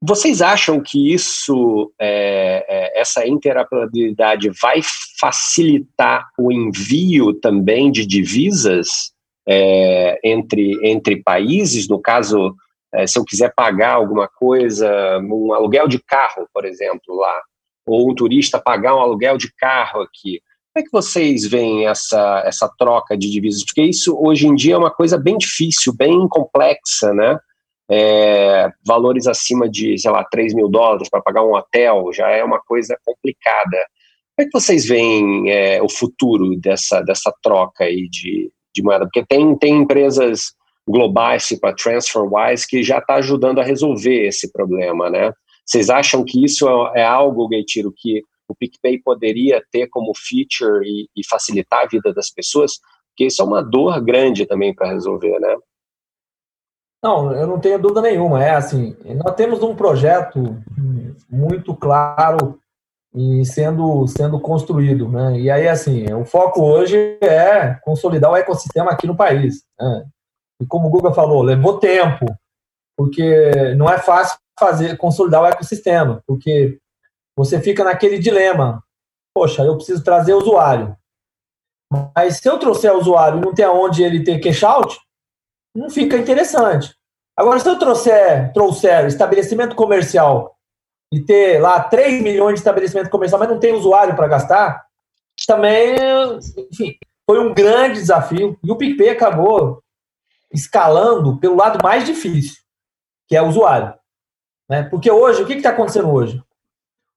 Vocês acham que isso, é, é, essa interoperabilidade vai facilitar o envio também de divisas é, entre, entre países? No caso, é, se eu quiser pagar alguma coisa, um aluguel de carro, por exemplo, lá, ou um turista pagar um aluguel de carro aqui. Como é que vocês veem essa, essa troca de divisas? Porque isso hoje em dia é uma coisa bem difícil, bem complexa, né? é, valores acima de, sei lá, 3 mil dólares para pagar um hotel já é uma coisa complicada. Como é que vocês veem é, o futuro dessa, dessa troca aí de, de moeda? Porque tem, tem empresas globais, tipo a TransferWise, que já está ajudando a resolver esse problema, né? Vocês acham que isso é, é algo, Gaitiro, que o PicPay poderia ter como feature e, e facilitar a vida das pessoas? Porque isso é uma dor grande também para resolver, né? Não, eu não tenho dúvida nenhuma. É assim, nós temos um projeto muito claro e sendo, sendo construído, né? E aí, assim, o foco hoje é consolidar o ecossistema aqui no país. Né? E como o Guga falou, levou tempo, porque não é fácil fazer consolidar o ecossistema, porque você fica naquele dilema. Poxa, eu preciso trazer usuário. Mas se eu trouxer usuário e não tem aonde ele ter cash out, não fica interessante. Agora, se eu trouxer, trouxer estabelecimento comercial e ter lá 3 milhões de estabelecimento comercial, mas não tem usuário para gastar, também, enfim, foi um grande desafio. E o PicPay acabou escalando pelo lado mais difícil, que é o usuário. Né? Porque hoje, o que está acontecendo hoje?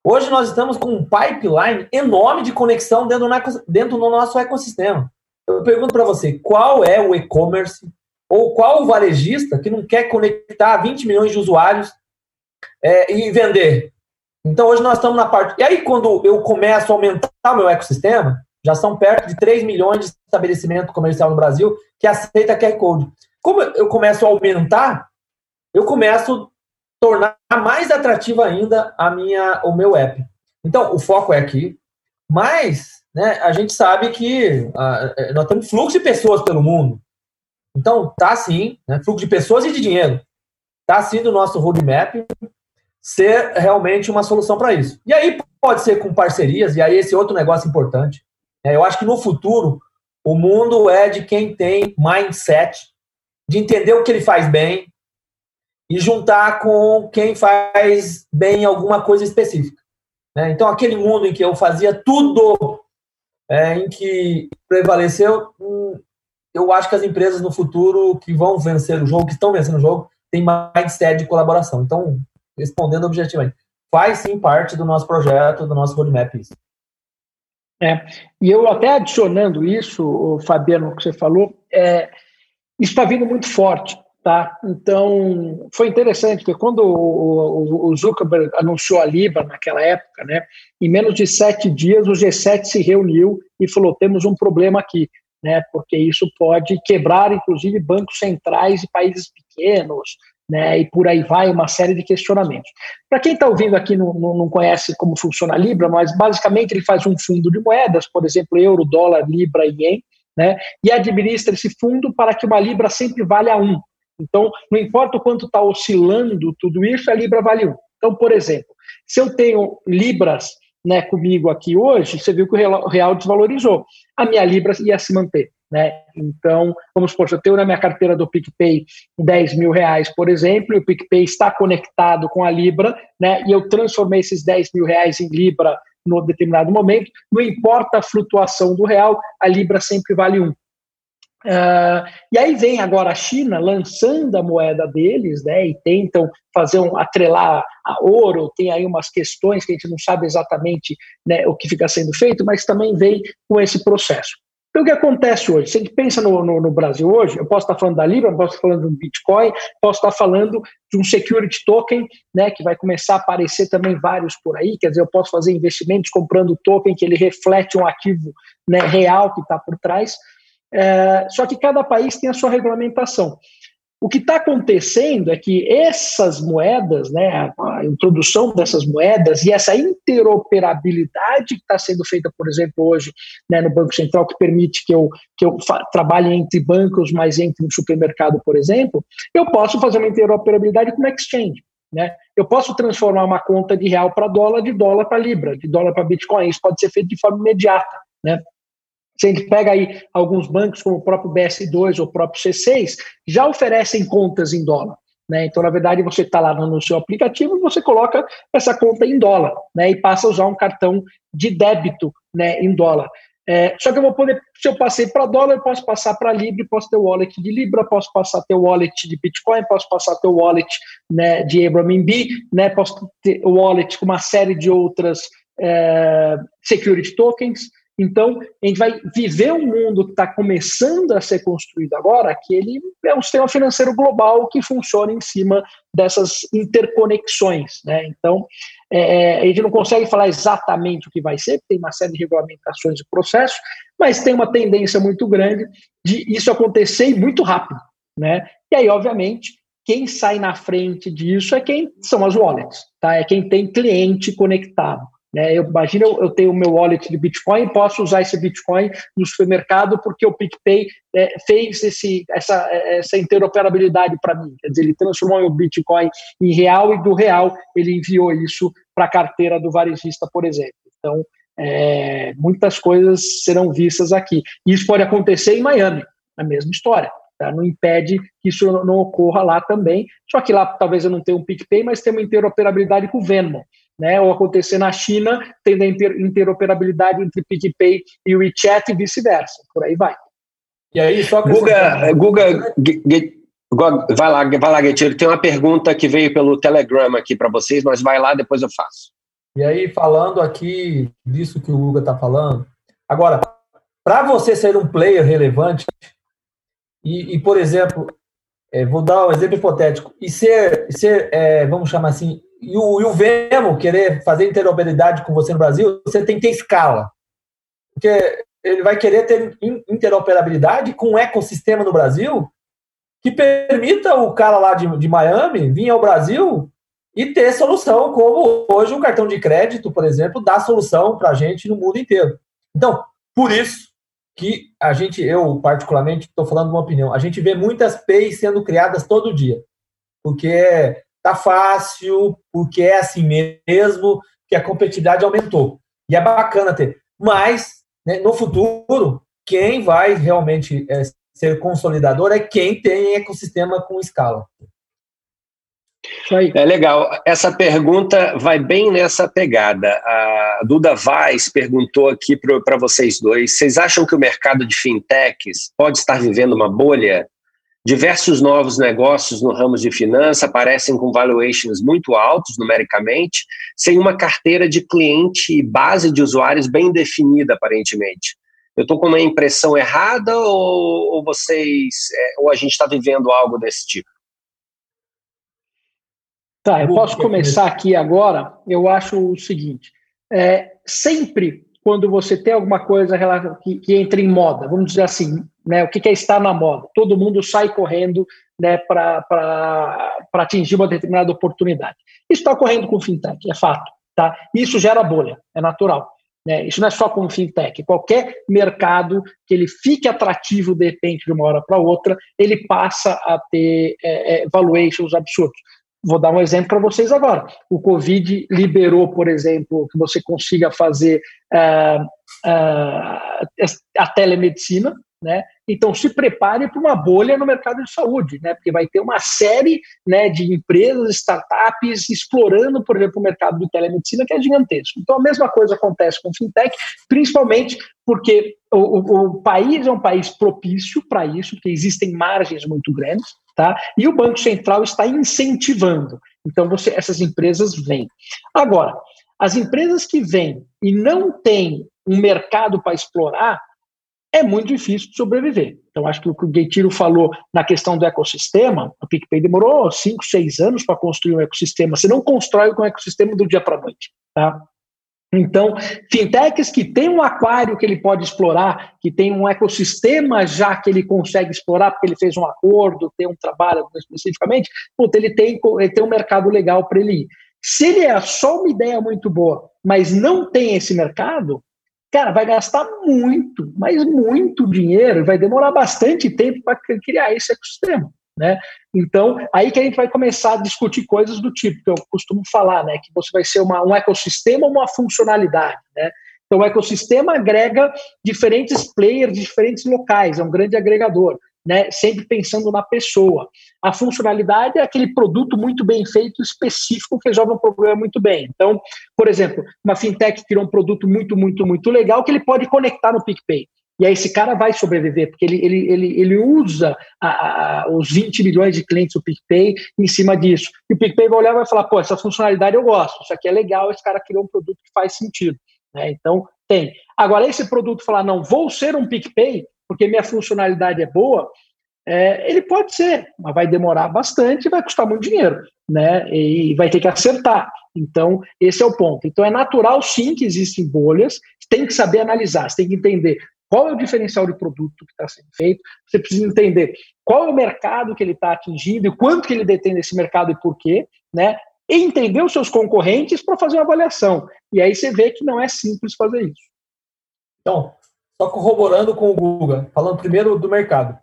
Hoje nós estamos com um pipeline enorme de conexão dentro do, dentro do nosso ecossistema. Eu pergunto para você, qual é o e-commerce ou qual o varejista que não quer conectar 20 milhões de usuários é, e vender? Então, hoje nós estamos na parte. E aí, quando eu começo a aumentar o meu ecossistema, já são perto de 3 milhões de estabelecimento comercial no Brasil que aceita QR Code. Como eu começo a aumentar, eu começo a tornar mais atrativo ainda a minha, o meu app. Então, o foco é aqui, mas né, a gente sabe que ah, nós temos fluxo de pessoas pelo mundo. Então, tá sim, né, fluxo de pessoas e de dinheiro. Tá sim do nosso roadmap ser realmente uma solução para isso. E aí pode ser com parcerias, e aí esse outro negócio importante. É, eu acho que no futuro o mundo é de quem tem mindset, de entender o que ele faz bem e juntar com quem faz bem alguma coisa específica. Né? Então, aquele mundo em que eu fazia tudo é, em que prevaleceu, hum, eu acho que as empresas no futuro que vão vencer o jogo, que estão vencendo o jogo, têm mindset de colaboração. Então, respondendo objetivamente, faz sim parte do nosso projeto, do nosso roadmap isso. É, e eu até adicionando isso, o Fabiano, que você falou, é, isso está vindo muito forte, tá? Então, foi interessante, porque quando o, o, Zuckerberg anunciou a Libra naquela época, né, em menos de sete dias o G7 se reuniu e falou, temos um problema aqui né, porque isso pode quebrar, inclusive, bancos centrais de países pequenos, né, e por aí vai uma série de questionamentos. Para quem está ouvindo aqui não, não, não, conhece como funciona a Libra, mas basicamente ele faz um fundo de moedas, por exemplo, euro, dólar, Libra e ien, né, e administra esse fundo para que uma Libra sempre valha um. Então, não importa o quanto está oscilando tudo isso, a Libra vale um. Então, por exemplo, se eu tenho Libras né, comigo aqui hoje, você viu que o real desvalorizou. A minha Libra ia se manter. Né? Então, vamos supor, se eu tenho na minha carteira do PicPay 10 mil reais, por exemplo, e o PicPay está conectado com a Libra, né, e eu transformei esses 10 mil reais em Libra no determinado momento, não importa a flutuação do real, a Libra sempre vale um. Uh, e aí vem agora a China lançando a moeda deles, né, e tentam fazer um atrelar a ouro, tem aí umas questões que a gente não sabe exatamente né, o que fica sendo feito, mas também vem com esse processo. Então, o que acontece hoje? Se a gente pensa no, no, no, Brasil hoje, eu posso estar falando da Libra, posso estar falando do Bitcoin, posso estar falando de um security token, né, que vai começar a aparecer também vários por aí, quer dizer, eu posso fazer investimentos comprando token que ele reflete um ativo né, real que está por trás. É, só que cada país tem a sua regulamentação. O que está acontecendo é que essas moedas, né, a introdução dessas moedas e essa interoperabilidade que está sendo feita, por exemplo, hoje né, no Banco Central, que permite que eu, que eu trabalhe entre bancos, mas entre no supermercado, por exemplo, eu posso fazer uma interoperabilidade com exchange. Né? Eu posso transformar uma conta de real para dólar, de dólar para libra, de dólar para bitcoin. Isso pode ser feito de forma imediata. Né? Se a gente pega aí alguns bancos, como o próprio BS2 ou o próprio C6, já oferecem contas em dólar. Né? Então, na verdade, você está lá no seu aplicativo e você coloca essa conta em dólar né? e passa a usar um cartão de débito né, em dólar. É, só que eu vou poder, se eu passei para dólar, eu posso passar para Libra, posso ter o wallet de Libra, posso passar ter o wallet de Bitcoin, posso passar ter o wallet né, de Airbnb, né, posso ter o wallet com uma série de outras é, security tokens. Então, a gente vai viver um mundo que está começando a ser construído agora, que ele é um sistema financeiro global que funciona em cima dessas interconexões. Né? Então, é, é, a gente não consegue falar exatamente o que vai ser, tem uma série de regulamentações e processos, mas tem uma tendência muito grande de isso acontecer muito rápido. Né? E aí, obviamente, quem sai na frente disso é quem são as wallets, tá? é quem tem cliente conectado. Né? Eu imagino eu, eu tenho o meu wallet de Bitcoin, posso usar esse Bitcoin no supermercado porque o PicPay é, fez esse, essa, essa interoperabilidade para mim. Quer dizer, ele transformou o Bitcoin em real e do real ele enviou isso para a carteira do varejista, por exemplo. Então, é, muitas coisas serão vistas aqui. Isso pode acontecer em Miami, a mesma história. Tá? Não impede que isso não ocorra lá também. Só que lá talvez eu não tenha um PicPay, mas tem uma interoperabilidade com o Venmo né, ou acontecer na China, tendo a interoperabilidade entre PicPay e o WeChat e vice-versa. Por aí vai. E aí, só Guga, Guga, vai lá, vai lá, Getiro. Tem uma pergunta que veio pelo Telegram aqui para vocês, mas vai lá, depois eu faço. E aí, falando aqui disso que o Guga está falando, agora, para você ser um player relevante, e, e por exemplo, é, vou dar um exemplo hipotético, e ser, ser é, vamos chamar assim, e o, e o Vemo querer fazer interoperabilidade com você no Brasil, você tem que ter escala. Porque ele vai querer ter interoperabilidade com um ecossistema no Brasil que permita o cara lá de, de Miami vir ao Brasil e ter solução, como hoje um cartão de crédito, por exemplo, dá solução para a gente no mundo inteiro. Então, por isso que a gente, eu particularmente, estou falando uma opinião, a gente vê muitas PEIs sendo criadas todo dia, porque tá fácil, porque é assim mesmo, que a competitividade aumentou. E é bacana ter. Mas, né, no futuro, quem vai realmente é, ser consolidador é quem tem ecossistema com escala. É legal. Essa pergunta vai bem nessa pegada. A Duda Vaz perguntou aqui para vocês dois: vocês acham que o mercado de fintechs pode estar vivendo uma bolha? Diversos novos negócios no ramo de finanças aparecem com valuations muito altos numericamente, sem uma carteira de cliente e base de usuários bem definida, aparentemente. Eu estou com uma impressão errada ou, ou vocês, é, ou a gente está vivendo algo desse tipo? Tá, eu posso começar aqui agora. Eu acho o seguinte: é, sempre quando você tem alguma coisa que, que entra em moda, vamos dizer assim, né, o que, que é estar na moda? Todo mundo sai correndo né, para atingir uma determinada oportunidade. Isso está ocorrendo com fintech, é fato. Tá? Isso gera bolha, é natural. Né? Isso não é só com fintech. Qualquer mercado que ele fique atrativo de repente de uma hora para outra, ele passa a ter é, é, valuations absurdos. Vou dar um exemplo para vocês agora. O Covid liberou, por exemplo, que você consiga fazer uh, uh, a telemedicina, né? Então se prepare para uma bolha no mercado de saúde, né? Porque vai ter uma série né, de empresas, startups explorando, por exemplo, o mercado de telemedicina que é gigantesco. Então a mesma coisa acontece com fintech, principalmente porque o, o, o país é um país propício para isso, porque existem margens muito grandes, tá? E o Banco Central está incentivando. Então você, essas empresas vêm. Agora, as empresas que vêm e não têm um mercado para explorar, é muito difícil de sobreviver. Então, acho que o que o Gaitiro falou na questão do ecossistema, o PicPay demorou 5, 6 anos para construir um ecossistema. Você não constrói um ecossistema do dia para a noite. Tá? Então, fintechs que tem um aquário que ele pode explorar, que tem um ecossistema já que ele consegue explorar, porque ele fez um acordo, tem um trabalho especificamente, puta, ele, tem, ele tem um mercado legal para ele ir. Se ele é só uma ideia muito boa, mas não tem esse mercado, cara, vai gastar muito, mas muito dinheiro, vai demorar bastante tempo para criar esse ecossistema. Né? Então, aí que a gente vai começar a discutir coisas do tipo que eu costumo falar, né? Que você vai ser uma, um ecossistema ou uma funcionalidade, né? Então, o ecossistema agrega diferentes players de diferentes locais, é um grande agregador, né? Sempre pensando na pessoa. A funcionalidade é aquele produto muito bem feito, específico, que resolve um problema muito bem. Então, por exemplo, uma fintech criou um produto muito, muito, muito legal que ele pode conectar no PicPay. E aí esse cara vai sobreviver, porque ele, ele, ele, ele usa a, a, os 20 milhões de clientes do PicPay em cima disso. E o PicPay vai olhar e vai falar, pô, essa funcionalidade eu gosto, isso aqui é legal, esse cara criou um produto que faz sentido. Né? Então, tem. Agora, esse produto falar, não, vou ser um PicPay, porque minha funcionalidade é boa, é, ele pode ser, mas vai demorar bastante e vai custar muito dinheiro, né? E vai ter que acertar. Então, esse é o ponto. Então, é natural sim que existem bolhas, tem que saber analisar, você tem que entender qual é o diferencial de produto que está sendo feito? Você precisa entender qual é o mercado que ele está atingindo e quanto que ele detém nesse mercado e por quê, né? E entender os seus concorrentes para fazer uma avaliação. E aí você vê que não é simples fazer isso. Então, só corroborando com o Google, falando primeiro do mercado.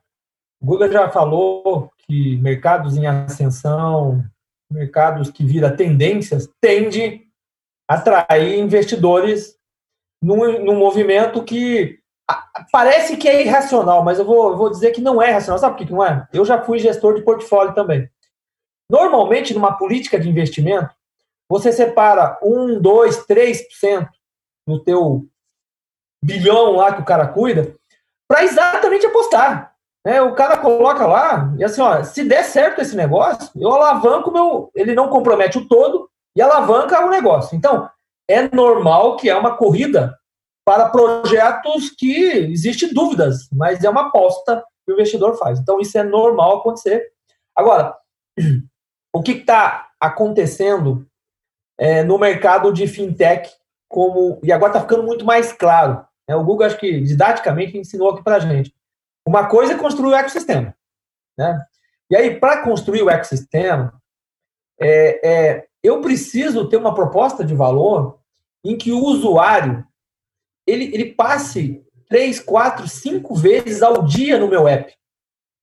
O Google já falou que mercados em ascensão, mercados que viram tendências, tende a atrair investidores num, num movimento que Parece que é irracional, mas eu vou, vou dizer que não é racional. Sabe por que não é? Eu já fui gestor de portfólio também. Normalmente, numa política de investimento, você separa 1, 2, 3% no teu bilhão lá que o cara cuida para exatamente apostar. É, o cara coloca lá e assim, ó, se der certo esse negócio, eu alavanco meu. Ele não compromete o todo e alavanca o negócio. Então, é normal que é uma corrida para projetos que existem dúvidas, mas é uma aposta que o investidor faz. Então, isso é normal acontecer. Agora, o que está acontecendo é, no mercado de fintech, como e agora está ficando muito mais claro. Né? O Google, acho que didaticamente, ensinou aqui para a gente. Uma coisa é construir o ecossistema. Né? E aí, para construir o ecossistema, é, é, eu preciso ter uma proposta de valor em que o usuário ele, ele passe três, quatro, cinco vezes ao dia no meu app,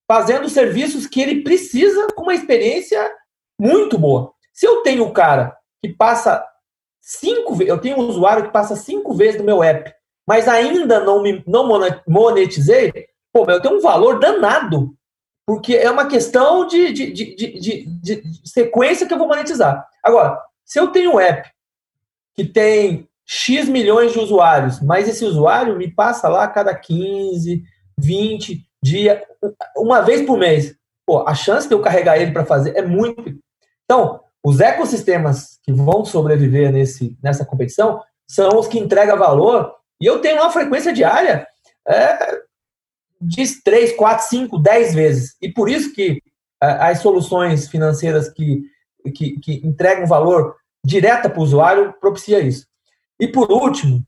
fazendo serviços que ele precisa com uma experiência muito boa. Se eu tenho um cara que passa cinco vezes, eu tenho um usuário que passa cinco vezes no meu app, mas ainda não me não monetizei, pô, eu tenho um valor danado, porque é uma questão de, de, de, de, de sequência que eu vou monetizar. Agora, se eu tenho um app que tem X milhões de usuários, mas esse usuário me passa lá a cada 15, 20 dias, uma vez por mês. Pô, a chance de eu carregar ele para fazer é muito. Então, os ecossistemas que vão sobreviver nesse, nessa competição são os que entregam valor, e eu tenho uma frequência diária é, de 3, 4, 5, 10 vezes. E por isso que é, as soluções financeiras que, que, que entregam valor direta para o usuário propicia isso. E por último,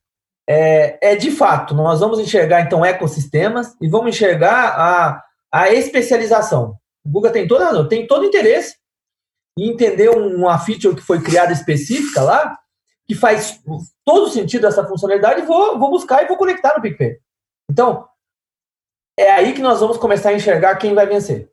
é, é, de fato, nós vamos enxergar então ecossistemas e vamos enxergar a, a especialização. O Google tem toda tem todo interesse em entender uma feature que foi criada específica lá, que faz todo sentido essa funcionalidade, vou, vou buscar e vou conectar no PicPay. Então, é aí que nós vamos começar a enxergar quem vai vencer.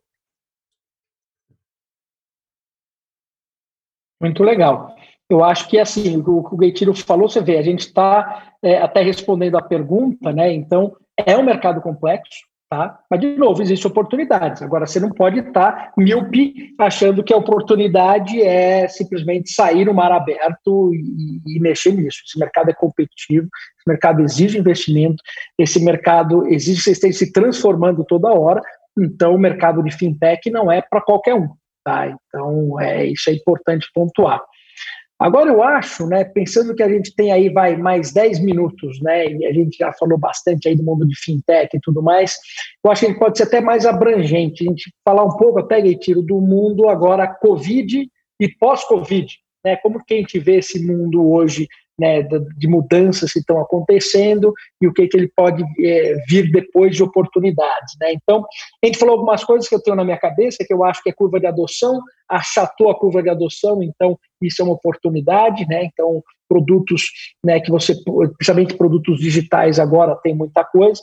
Muito legal. Eu acho que, assim, o que o Gaitiro falou, você vê, a gente está é, até respondendo a pergunta, né? Então, é um mercado complexo, tá? Mas, de novo, existem oportunidades. Agora, você não pode estar míope achando que a oportunidade é simplesmente sair no mar aberto e, e mexer nisso. Esse mercado é competitivo, esse mercado exige investimento, esse mercado exige vocês se transformando toda hora. Então, o mercado de fintech não é para qualquer um, tá? Então, é, isso é importante pontuar. Agora eu acho, né, pensando que a gente tem aí vai mais 10 minutos, né, e a gente já falou bastante aí do mundo de fintech e tudo mais, eu acho que gente pode ser até mais abrangente, a gente falar um pouco até, Gaitiro, do mundo agora Covid e pós-Covid, né, como que a gente vê esse mundo hoje né, de, mudanças que estão acontecendo e o que, que ele pode é, vir depois de oportunidades. Né? Então, a gente falou algumas coisas que eu tenho na minha cabeça, que eu acho que é curva de adoção, achatou a curva de adoção, então isso é uma oportunidade, né? Então, produtos né, que você, principalmente produtos digitais agora, tem muita coisa.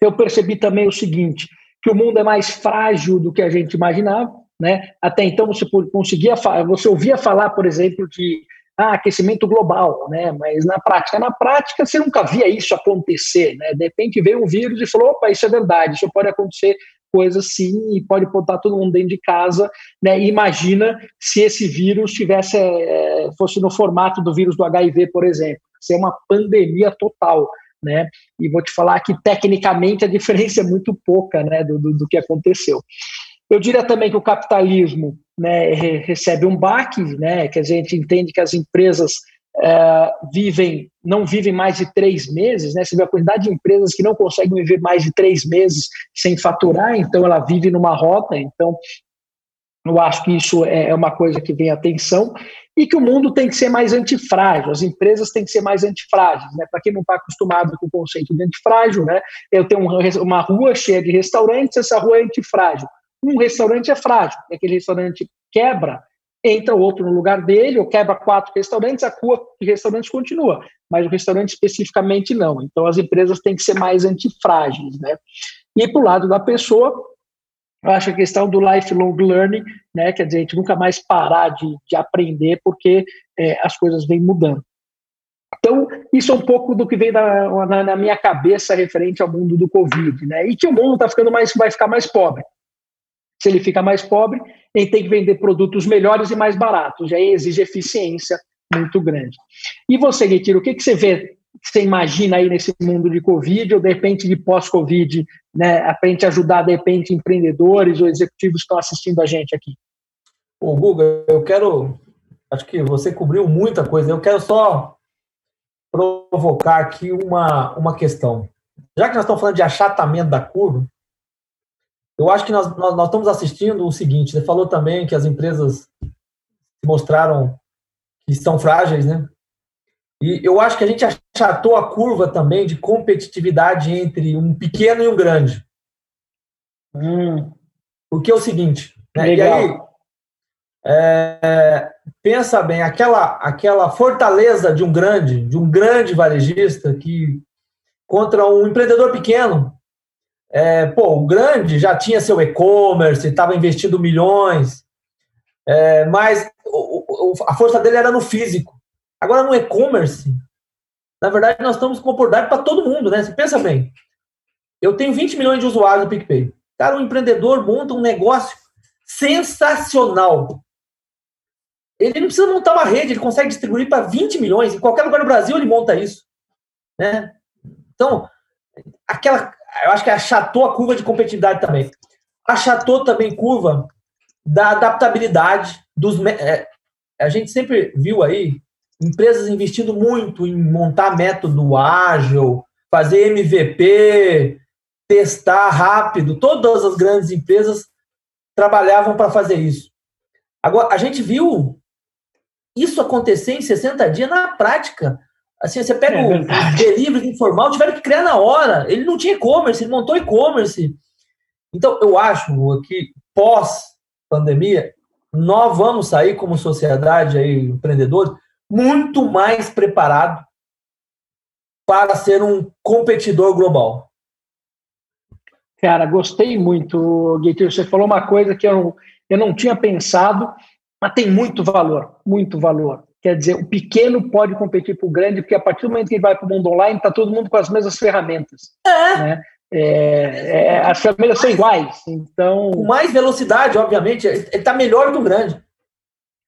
Eu percebi também o seguinte, que o mundo é mais frágil do que a gente imaginava, né? Até então você conseguia, você ouvia falar, por exemplo, de ah, aquecimento global, né? Mas na prática, na prática você nunca via isso acontecer, né? De repente veio um vírus e falou, opa, isso é verdade, isso pode acontecer coisa assim e pode botar todo mundo dentro de casa, né? Imagina se esse vírus tivesse é, fosse no formato do vírus do HIV, por exemplo, ser uma pandemia total, né? E vou te falar que tecnicamente a diferença é muito pouca, né? Do, do, do que aconteceu. Eu diria também que o capitalismo né, recebe um baque, né, que a gente entende que as empresas é, vivem, não vivem mais de três meses, né? Você vê a quantidade de empresas que não conseguem viver mais de três meses sem faturar, então ela vive numa rota. Então, eu acho que isso é, é uma coisa que vem atenção e que o mundo tem que ser mais antifrágil, as empresas têm que ser mais antifrágeis, né? Para quem não está acostumado com o conceito de antifrágil, né? Eu tenho uma rua cheia de restaurantes, essa rua é antifrágil. Um restaurante é frágil, aquele restaurante quebra, entra outro no lugar dele, ou quebra quatro restaurantes, a rua de restaurantes continua, mas o restaurante especificamente não. Então as empresas têm que ser mais antifrágeis, né? E para o lado da pessoa, eu acho a questão do lifelong learning, né? Quer dizer, a gente nunca mais parar de, de aprender porque é, as coisas vêm mudando. Então, isso é um pouco do que vem na, na, na minha cabeça referente ao mundo do Covid, né? E que o mundo tá ficando mais, vai ficar mais pobre. Se ele fica mais pobre, ele tem que vender produtos melhores e mais baratos. aí exige eficiência muito grande. E você, Guitiro, o que, que você vê, você imagina aí nesse mundo de Covid ou de repente de pós-Covid, né, a gente ajudar de repente empreendedores ou executivos que estão assistindo a gente aqui? O Guga, eu quero, acho que você cobriu muita coisa, eu quero só provocar aqui uma, uma questão. Já que nós estamos falando de achatamento da curva, eu acho que nós, nós, nós estamos assistindo o seguinte: você falou também que as empresas mostraram que estão frágeis, né? E eu acho que a gente achatou a curva também de competitividade entre um pequeno e um grande. Hum. Porque é o seguinte, né? e aí, é, pensa bem, aquela, aquela fortaleza de um grande, de um grande varejista que contra um empreendedor pequeno, é, pô, o grande já tinha seu e-commerce, estava investindo milhões, é, mas o, o, a força dele era no físico. Agora, no e-commerce, na verdade, nós estamos com oportunidade para todo mundo, né? Você pensa bem. Eu tenho 20 milhões de usuários do PicPay. Cara, um empreendedor monta um negócio sensacional. Ele não precisa montar uma rede, ele consegue distribuir para 20 milhões. Em qualquer lugar do Brasil ele monta isso. Né? Então, aquela eu acho que achatou a curva de competitividade também. Achatou também curva da adaptabilidade dos. É, a gente sempre viu aí empresas investindo muito em montar método ágil, fazer MVP, testar rápido. Todas as grandes empresas trabalhavam para fazer isso. Agora, a gente viu isso acontecer em 60 dias na prática. Assim, você pega é o delivery informal, tiveram que criar na hora. Ele não tinha e-commerce, ele montou e-commerce. Então, eu acho que pós-pandemia, nós vamos sair como sociedade aí, empreendedores, muito mais preparado para ser um competidor global. Cara, gostei muito, Gator. Você falou uma coisa que eu, eu não tinha pensado, mas tem muito valor, muito valor. Quer dizer, o pequeno pode competir com o grande, porque a partir do momento que ele vai para o mundo online, está todo mundo com as mesmas ferramentas. É. Né? É, é, as ferramentas são iguais. Então, com mais velocidade, obviamente, ele está melhor que o grande.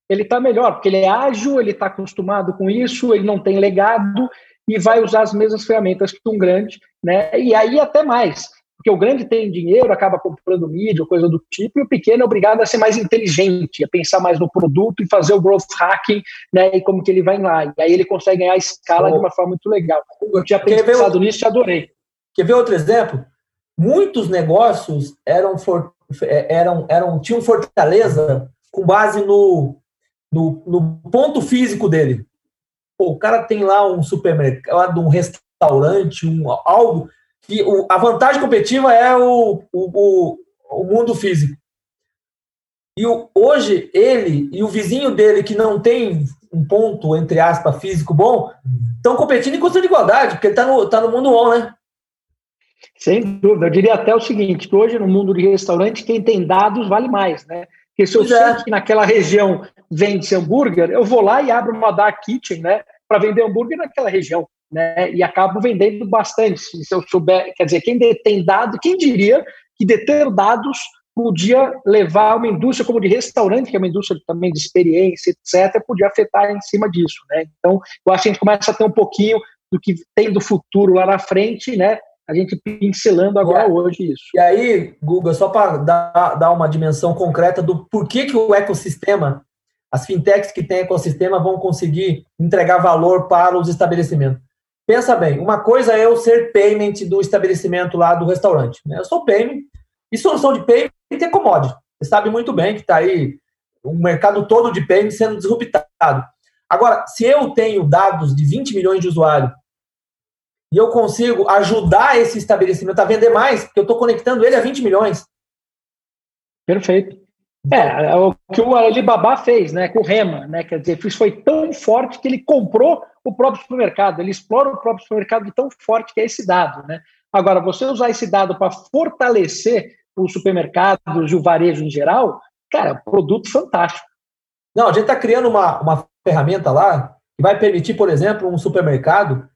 Ele está melhor, porque ele é ágil, ele está acostumado com isso, ele não tem legado e vai usar as mesmas ferramentas que um grande, né? E aí até mais porque o grande tem dinheiro, acaba comprando mídia, coisa do tipo, e o pequeno é obrigado a ser mais inteligente, a pensar mais no produto e fazer o growth hacking, né, e como que ele vai lá. E aí ele consegue ganhar escala oh. de uma forma muito legal. Eu tinha pensado ver, nisso e adorei. Quer ver outro exemplo? Muitos negócios eram, for, é, eram, eram tinham fortaleza com base no, no, no ponto físico dele. Pô, o cara tem lá um supermercado, um restaurante, um, algo que o, a vantagem competitiva é o, o, o, mundo físico. E o, hoje ele e o vizinho dele que não tem um ponto, entre aspas, físico bom, estão competindo em questão de igualdade, porque está no, tá no mundo on, né? Sem dúvida. Eu diria até o seguinte, que hoje no mundo de restaurante, quem tem dados vale mais, né? Porque se eu pois sei é. que naquela região vende hambúrguer, eu vou lá e abro uma dark kitchen, né? Para vender hambúrguer naquela região, né? E acabo vendendo bastante. Se eu souber, quer dizer, quem detém dados, quem diria que deter dados podia levar uma indústria como de restaurante, que é uma indústria também de experiência, etc., podia afetar em cima disso, né? Então, eu acho que a gente começa a ter um pouquinho do que tem do futuro lá na frente, né? a gente pincelando agora aí, hoje isso. E aí, Guga, só para dar, dar uma dimensão concreta do porquê que o ecossistema, as fintechs que têm ecossistema vão conseguir entregar valor para os estabelecimentos. Pensa bem, uma coisa é eu ser payment do estabelecimento lá do restaurante. Né? Eu sou payment, e solução de payment é commodity. Você sabe muito bem que está aí o mercado todo de payment sendo disruptado. Agora, se eu tenho dados de 20 milhões de usuários e eu consigo ajudar esse estabelecimento a vender mais, porque eu estou conectando ele a 20 milhões. Perfeito. É, é, o que o Alibaba fez, né, com o Rema, né, quer dizer, foi tão forte que ele comprou o próprio supermercado, ele explora o próprio supermercado tão forte que é esse dado, né. Agora, você usar esse dado para fortalecer os supermercados e o varejo em geral, cara, produto fantástico. Não, a gente está criando uma, uma ferramenta lá que vai permitir, por exemplo, um supermercado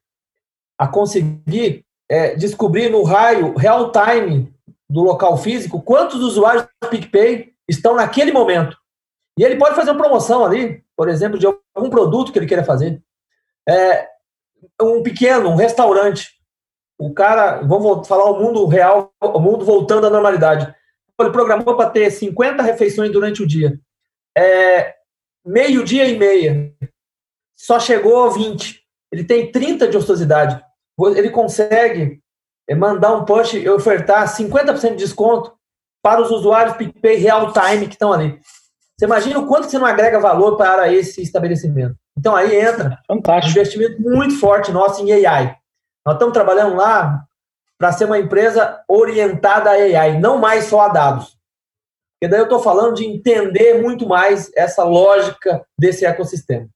a conseguir é, descobrir no raio real time do local físico quantos usuários do PicPay estão naquele momento. E ele pode fazer uma promoção ali, por exemplo, de algum produto que ele queira fazer. É, um pequeno, um restaurante. O cara, vamos falar o mundo real, o mundo voltando à normalidade. Ele programou para ter 50 refeições durante o dia. É, meio-dia e meia. Só chegou a 20 ele tem 30 de ociosidade. Ele consegue é, mandar um push e ofertar 50% de desconto para os usuários PicPay real time que estão ali. Você imagina o quanto você não agrega valor para esse estabelecimento. Então aí entra Fantástico. um investimento muito forte nosso em AI. Nós estamos trabalhando lá para ser uma empresa orientada a AI, não mais só a dados. Porque daí eu estou falando de entender muito mais essa lógica desse ecossistema.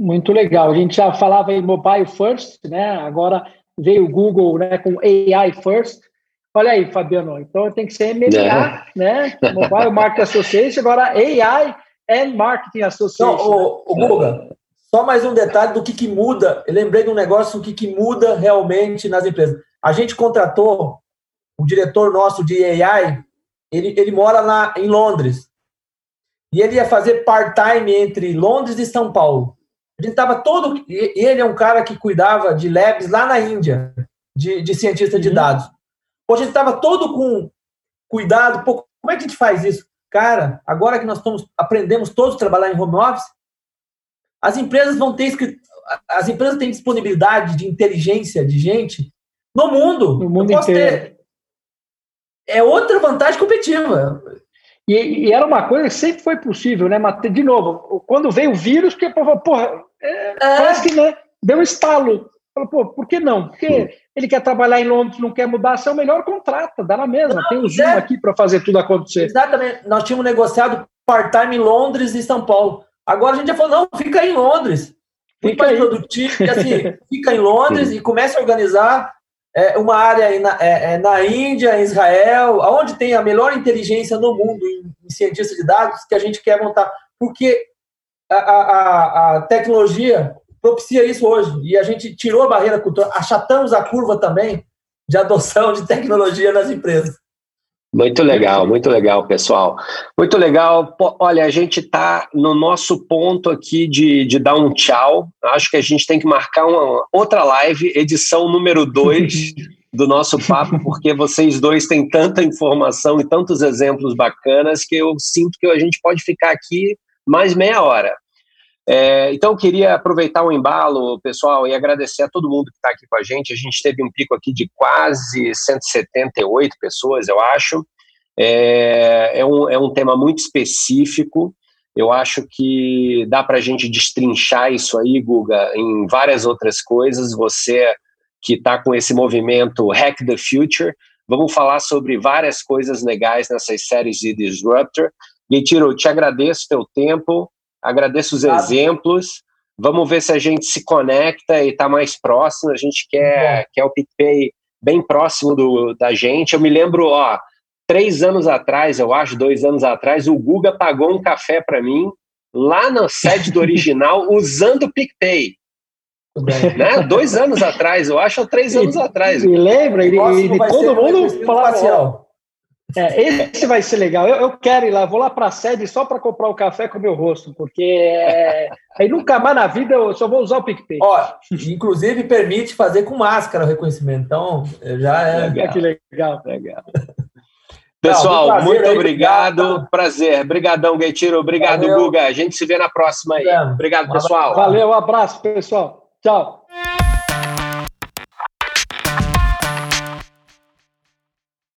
Muito legal. A gente já falava em mobile first, né? Agora veio o Google né, com AI first. Olha aí, Fabiano. Então tem que ser MMA, é. né? Mobile Marketing Association, agora AI and Marketing Association. Não, o, o Google, só mais um detalhe do que, que muda. Eu lembrei de um negócio, o que, que muda realmente nas empresas. A gente contratou o diretor nosso de AI, ele, ele mora na, em Londres. E ele ia fazer part-time entre Londres e São Paulo. A gente estava todo. Ele é um cara que cuidava de labs lá na Índia, de, de cientista de uhum. dados. A gente estava todo com cuidado. Pô, como é que a gente faz isso? Cara, agora que nós estamos, aprendemos todos a trabalhar em home office, as empresas vão ter as empresas têm disponibilidade de inteligência de gente no mundo. No mundo inteiro. Ter, é outra vantagem competitiva. E, e, era uma coisa que sempre foi possível, né? Mas, de novo, quando veio o vírus, que porra, é, é. parece que né, deu um estalo. Falou, pô, por que não? Porque ele quer trabalhar em Londres, não quer mudar, se é o melhor contrato, dá na mesma. Não, Tem o Zoom é. aqui para fazer tudo acontecer. Exatamente. Nós tínhamos negociado part-time em Londres e São Paulo. Agora a gente já falou, não, fica aí em Londres. Fica mais produtivo, assim, fica em Londres e começa a organizar é, uma área na, é, é, na Índia, em Israel, onde tem a melhor inteligência no mundo em, em cientistas de dados que a gente quer montar. Porque a, a, a, tecnologia propicia isso hoje. E a gente tirou a barreira cultural, achatamos a curva também de adoção de tecnologia nas empresas. Muito legal, muito legal, pessoal. Muito legal. Olha, a gente está no nosso ponto aqui de, de dar um tchau. Acho que a gente tem que marcar uma outra live, edição número 2 do nosso papo, porque vocês dois têm tanta informação e tantos exemplos bacanas que eu sinto que a gente pode ficar aqui mais meia hora. É, então, queria aproveitar o embalo, pessoal, e agradecer a todo mundo que está aqui com a gente. A gente teve um pico aqui de quase 178 pessoas, eu acho. É, é, um, é um tema muito específico. Eu acho que dá para a gente destrinchar isso aí, Guga, em várias outras coisas. Você que está com esse movimento Hack the Future, vamos falar sobre várias coisas legais nessas séries de Disruptor. Guitiro, te agradeço teu tempo, agradeço os exemplos. Vamos ver se a gente se conecta e está mais próximo. A gente quer, quer o PicPay bem próximo do, da gente. Eu me lembro, ó, três anos atrás, eu acho, dois anos atrás, o Guga pagou um café para mim lá na sede do original usando o PicPay. Né? Dois anos atrás, eu acho, ou três anos e, atrás. Me lembra, e, e todo mundo falava. É, esse vai ser legal. Eu, eu, quero ir lá, vou lá para a sede só para comprar o café com o meu rosto, porque é, aí nunca mais na vida eu só vou usar o PicPay. Ó, inclusive permite fazer com máscara o reconhecimento, então já é. Legal. Que legal, legal. Pessoal, Não, muito aí, obrigado. obrigado. Prazer. Obrigadão, Gaitiro. Obrigado, Valeu. Guga. A gente se vê na próxima aí. Obrigado, pessoal. Valeu, um abraço, pessoal. Tchau.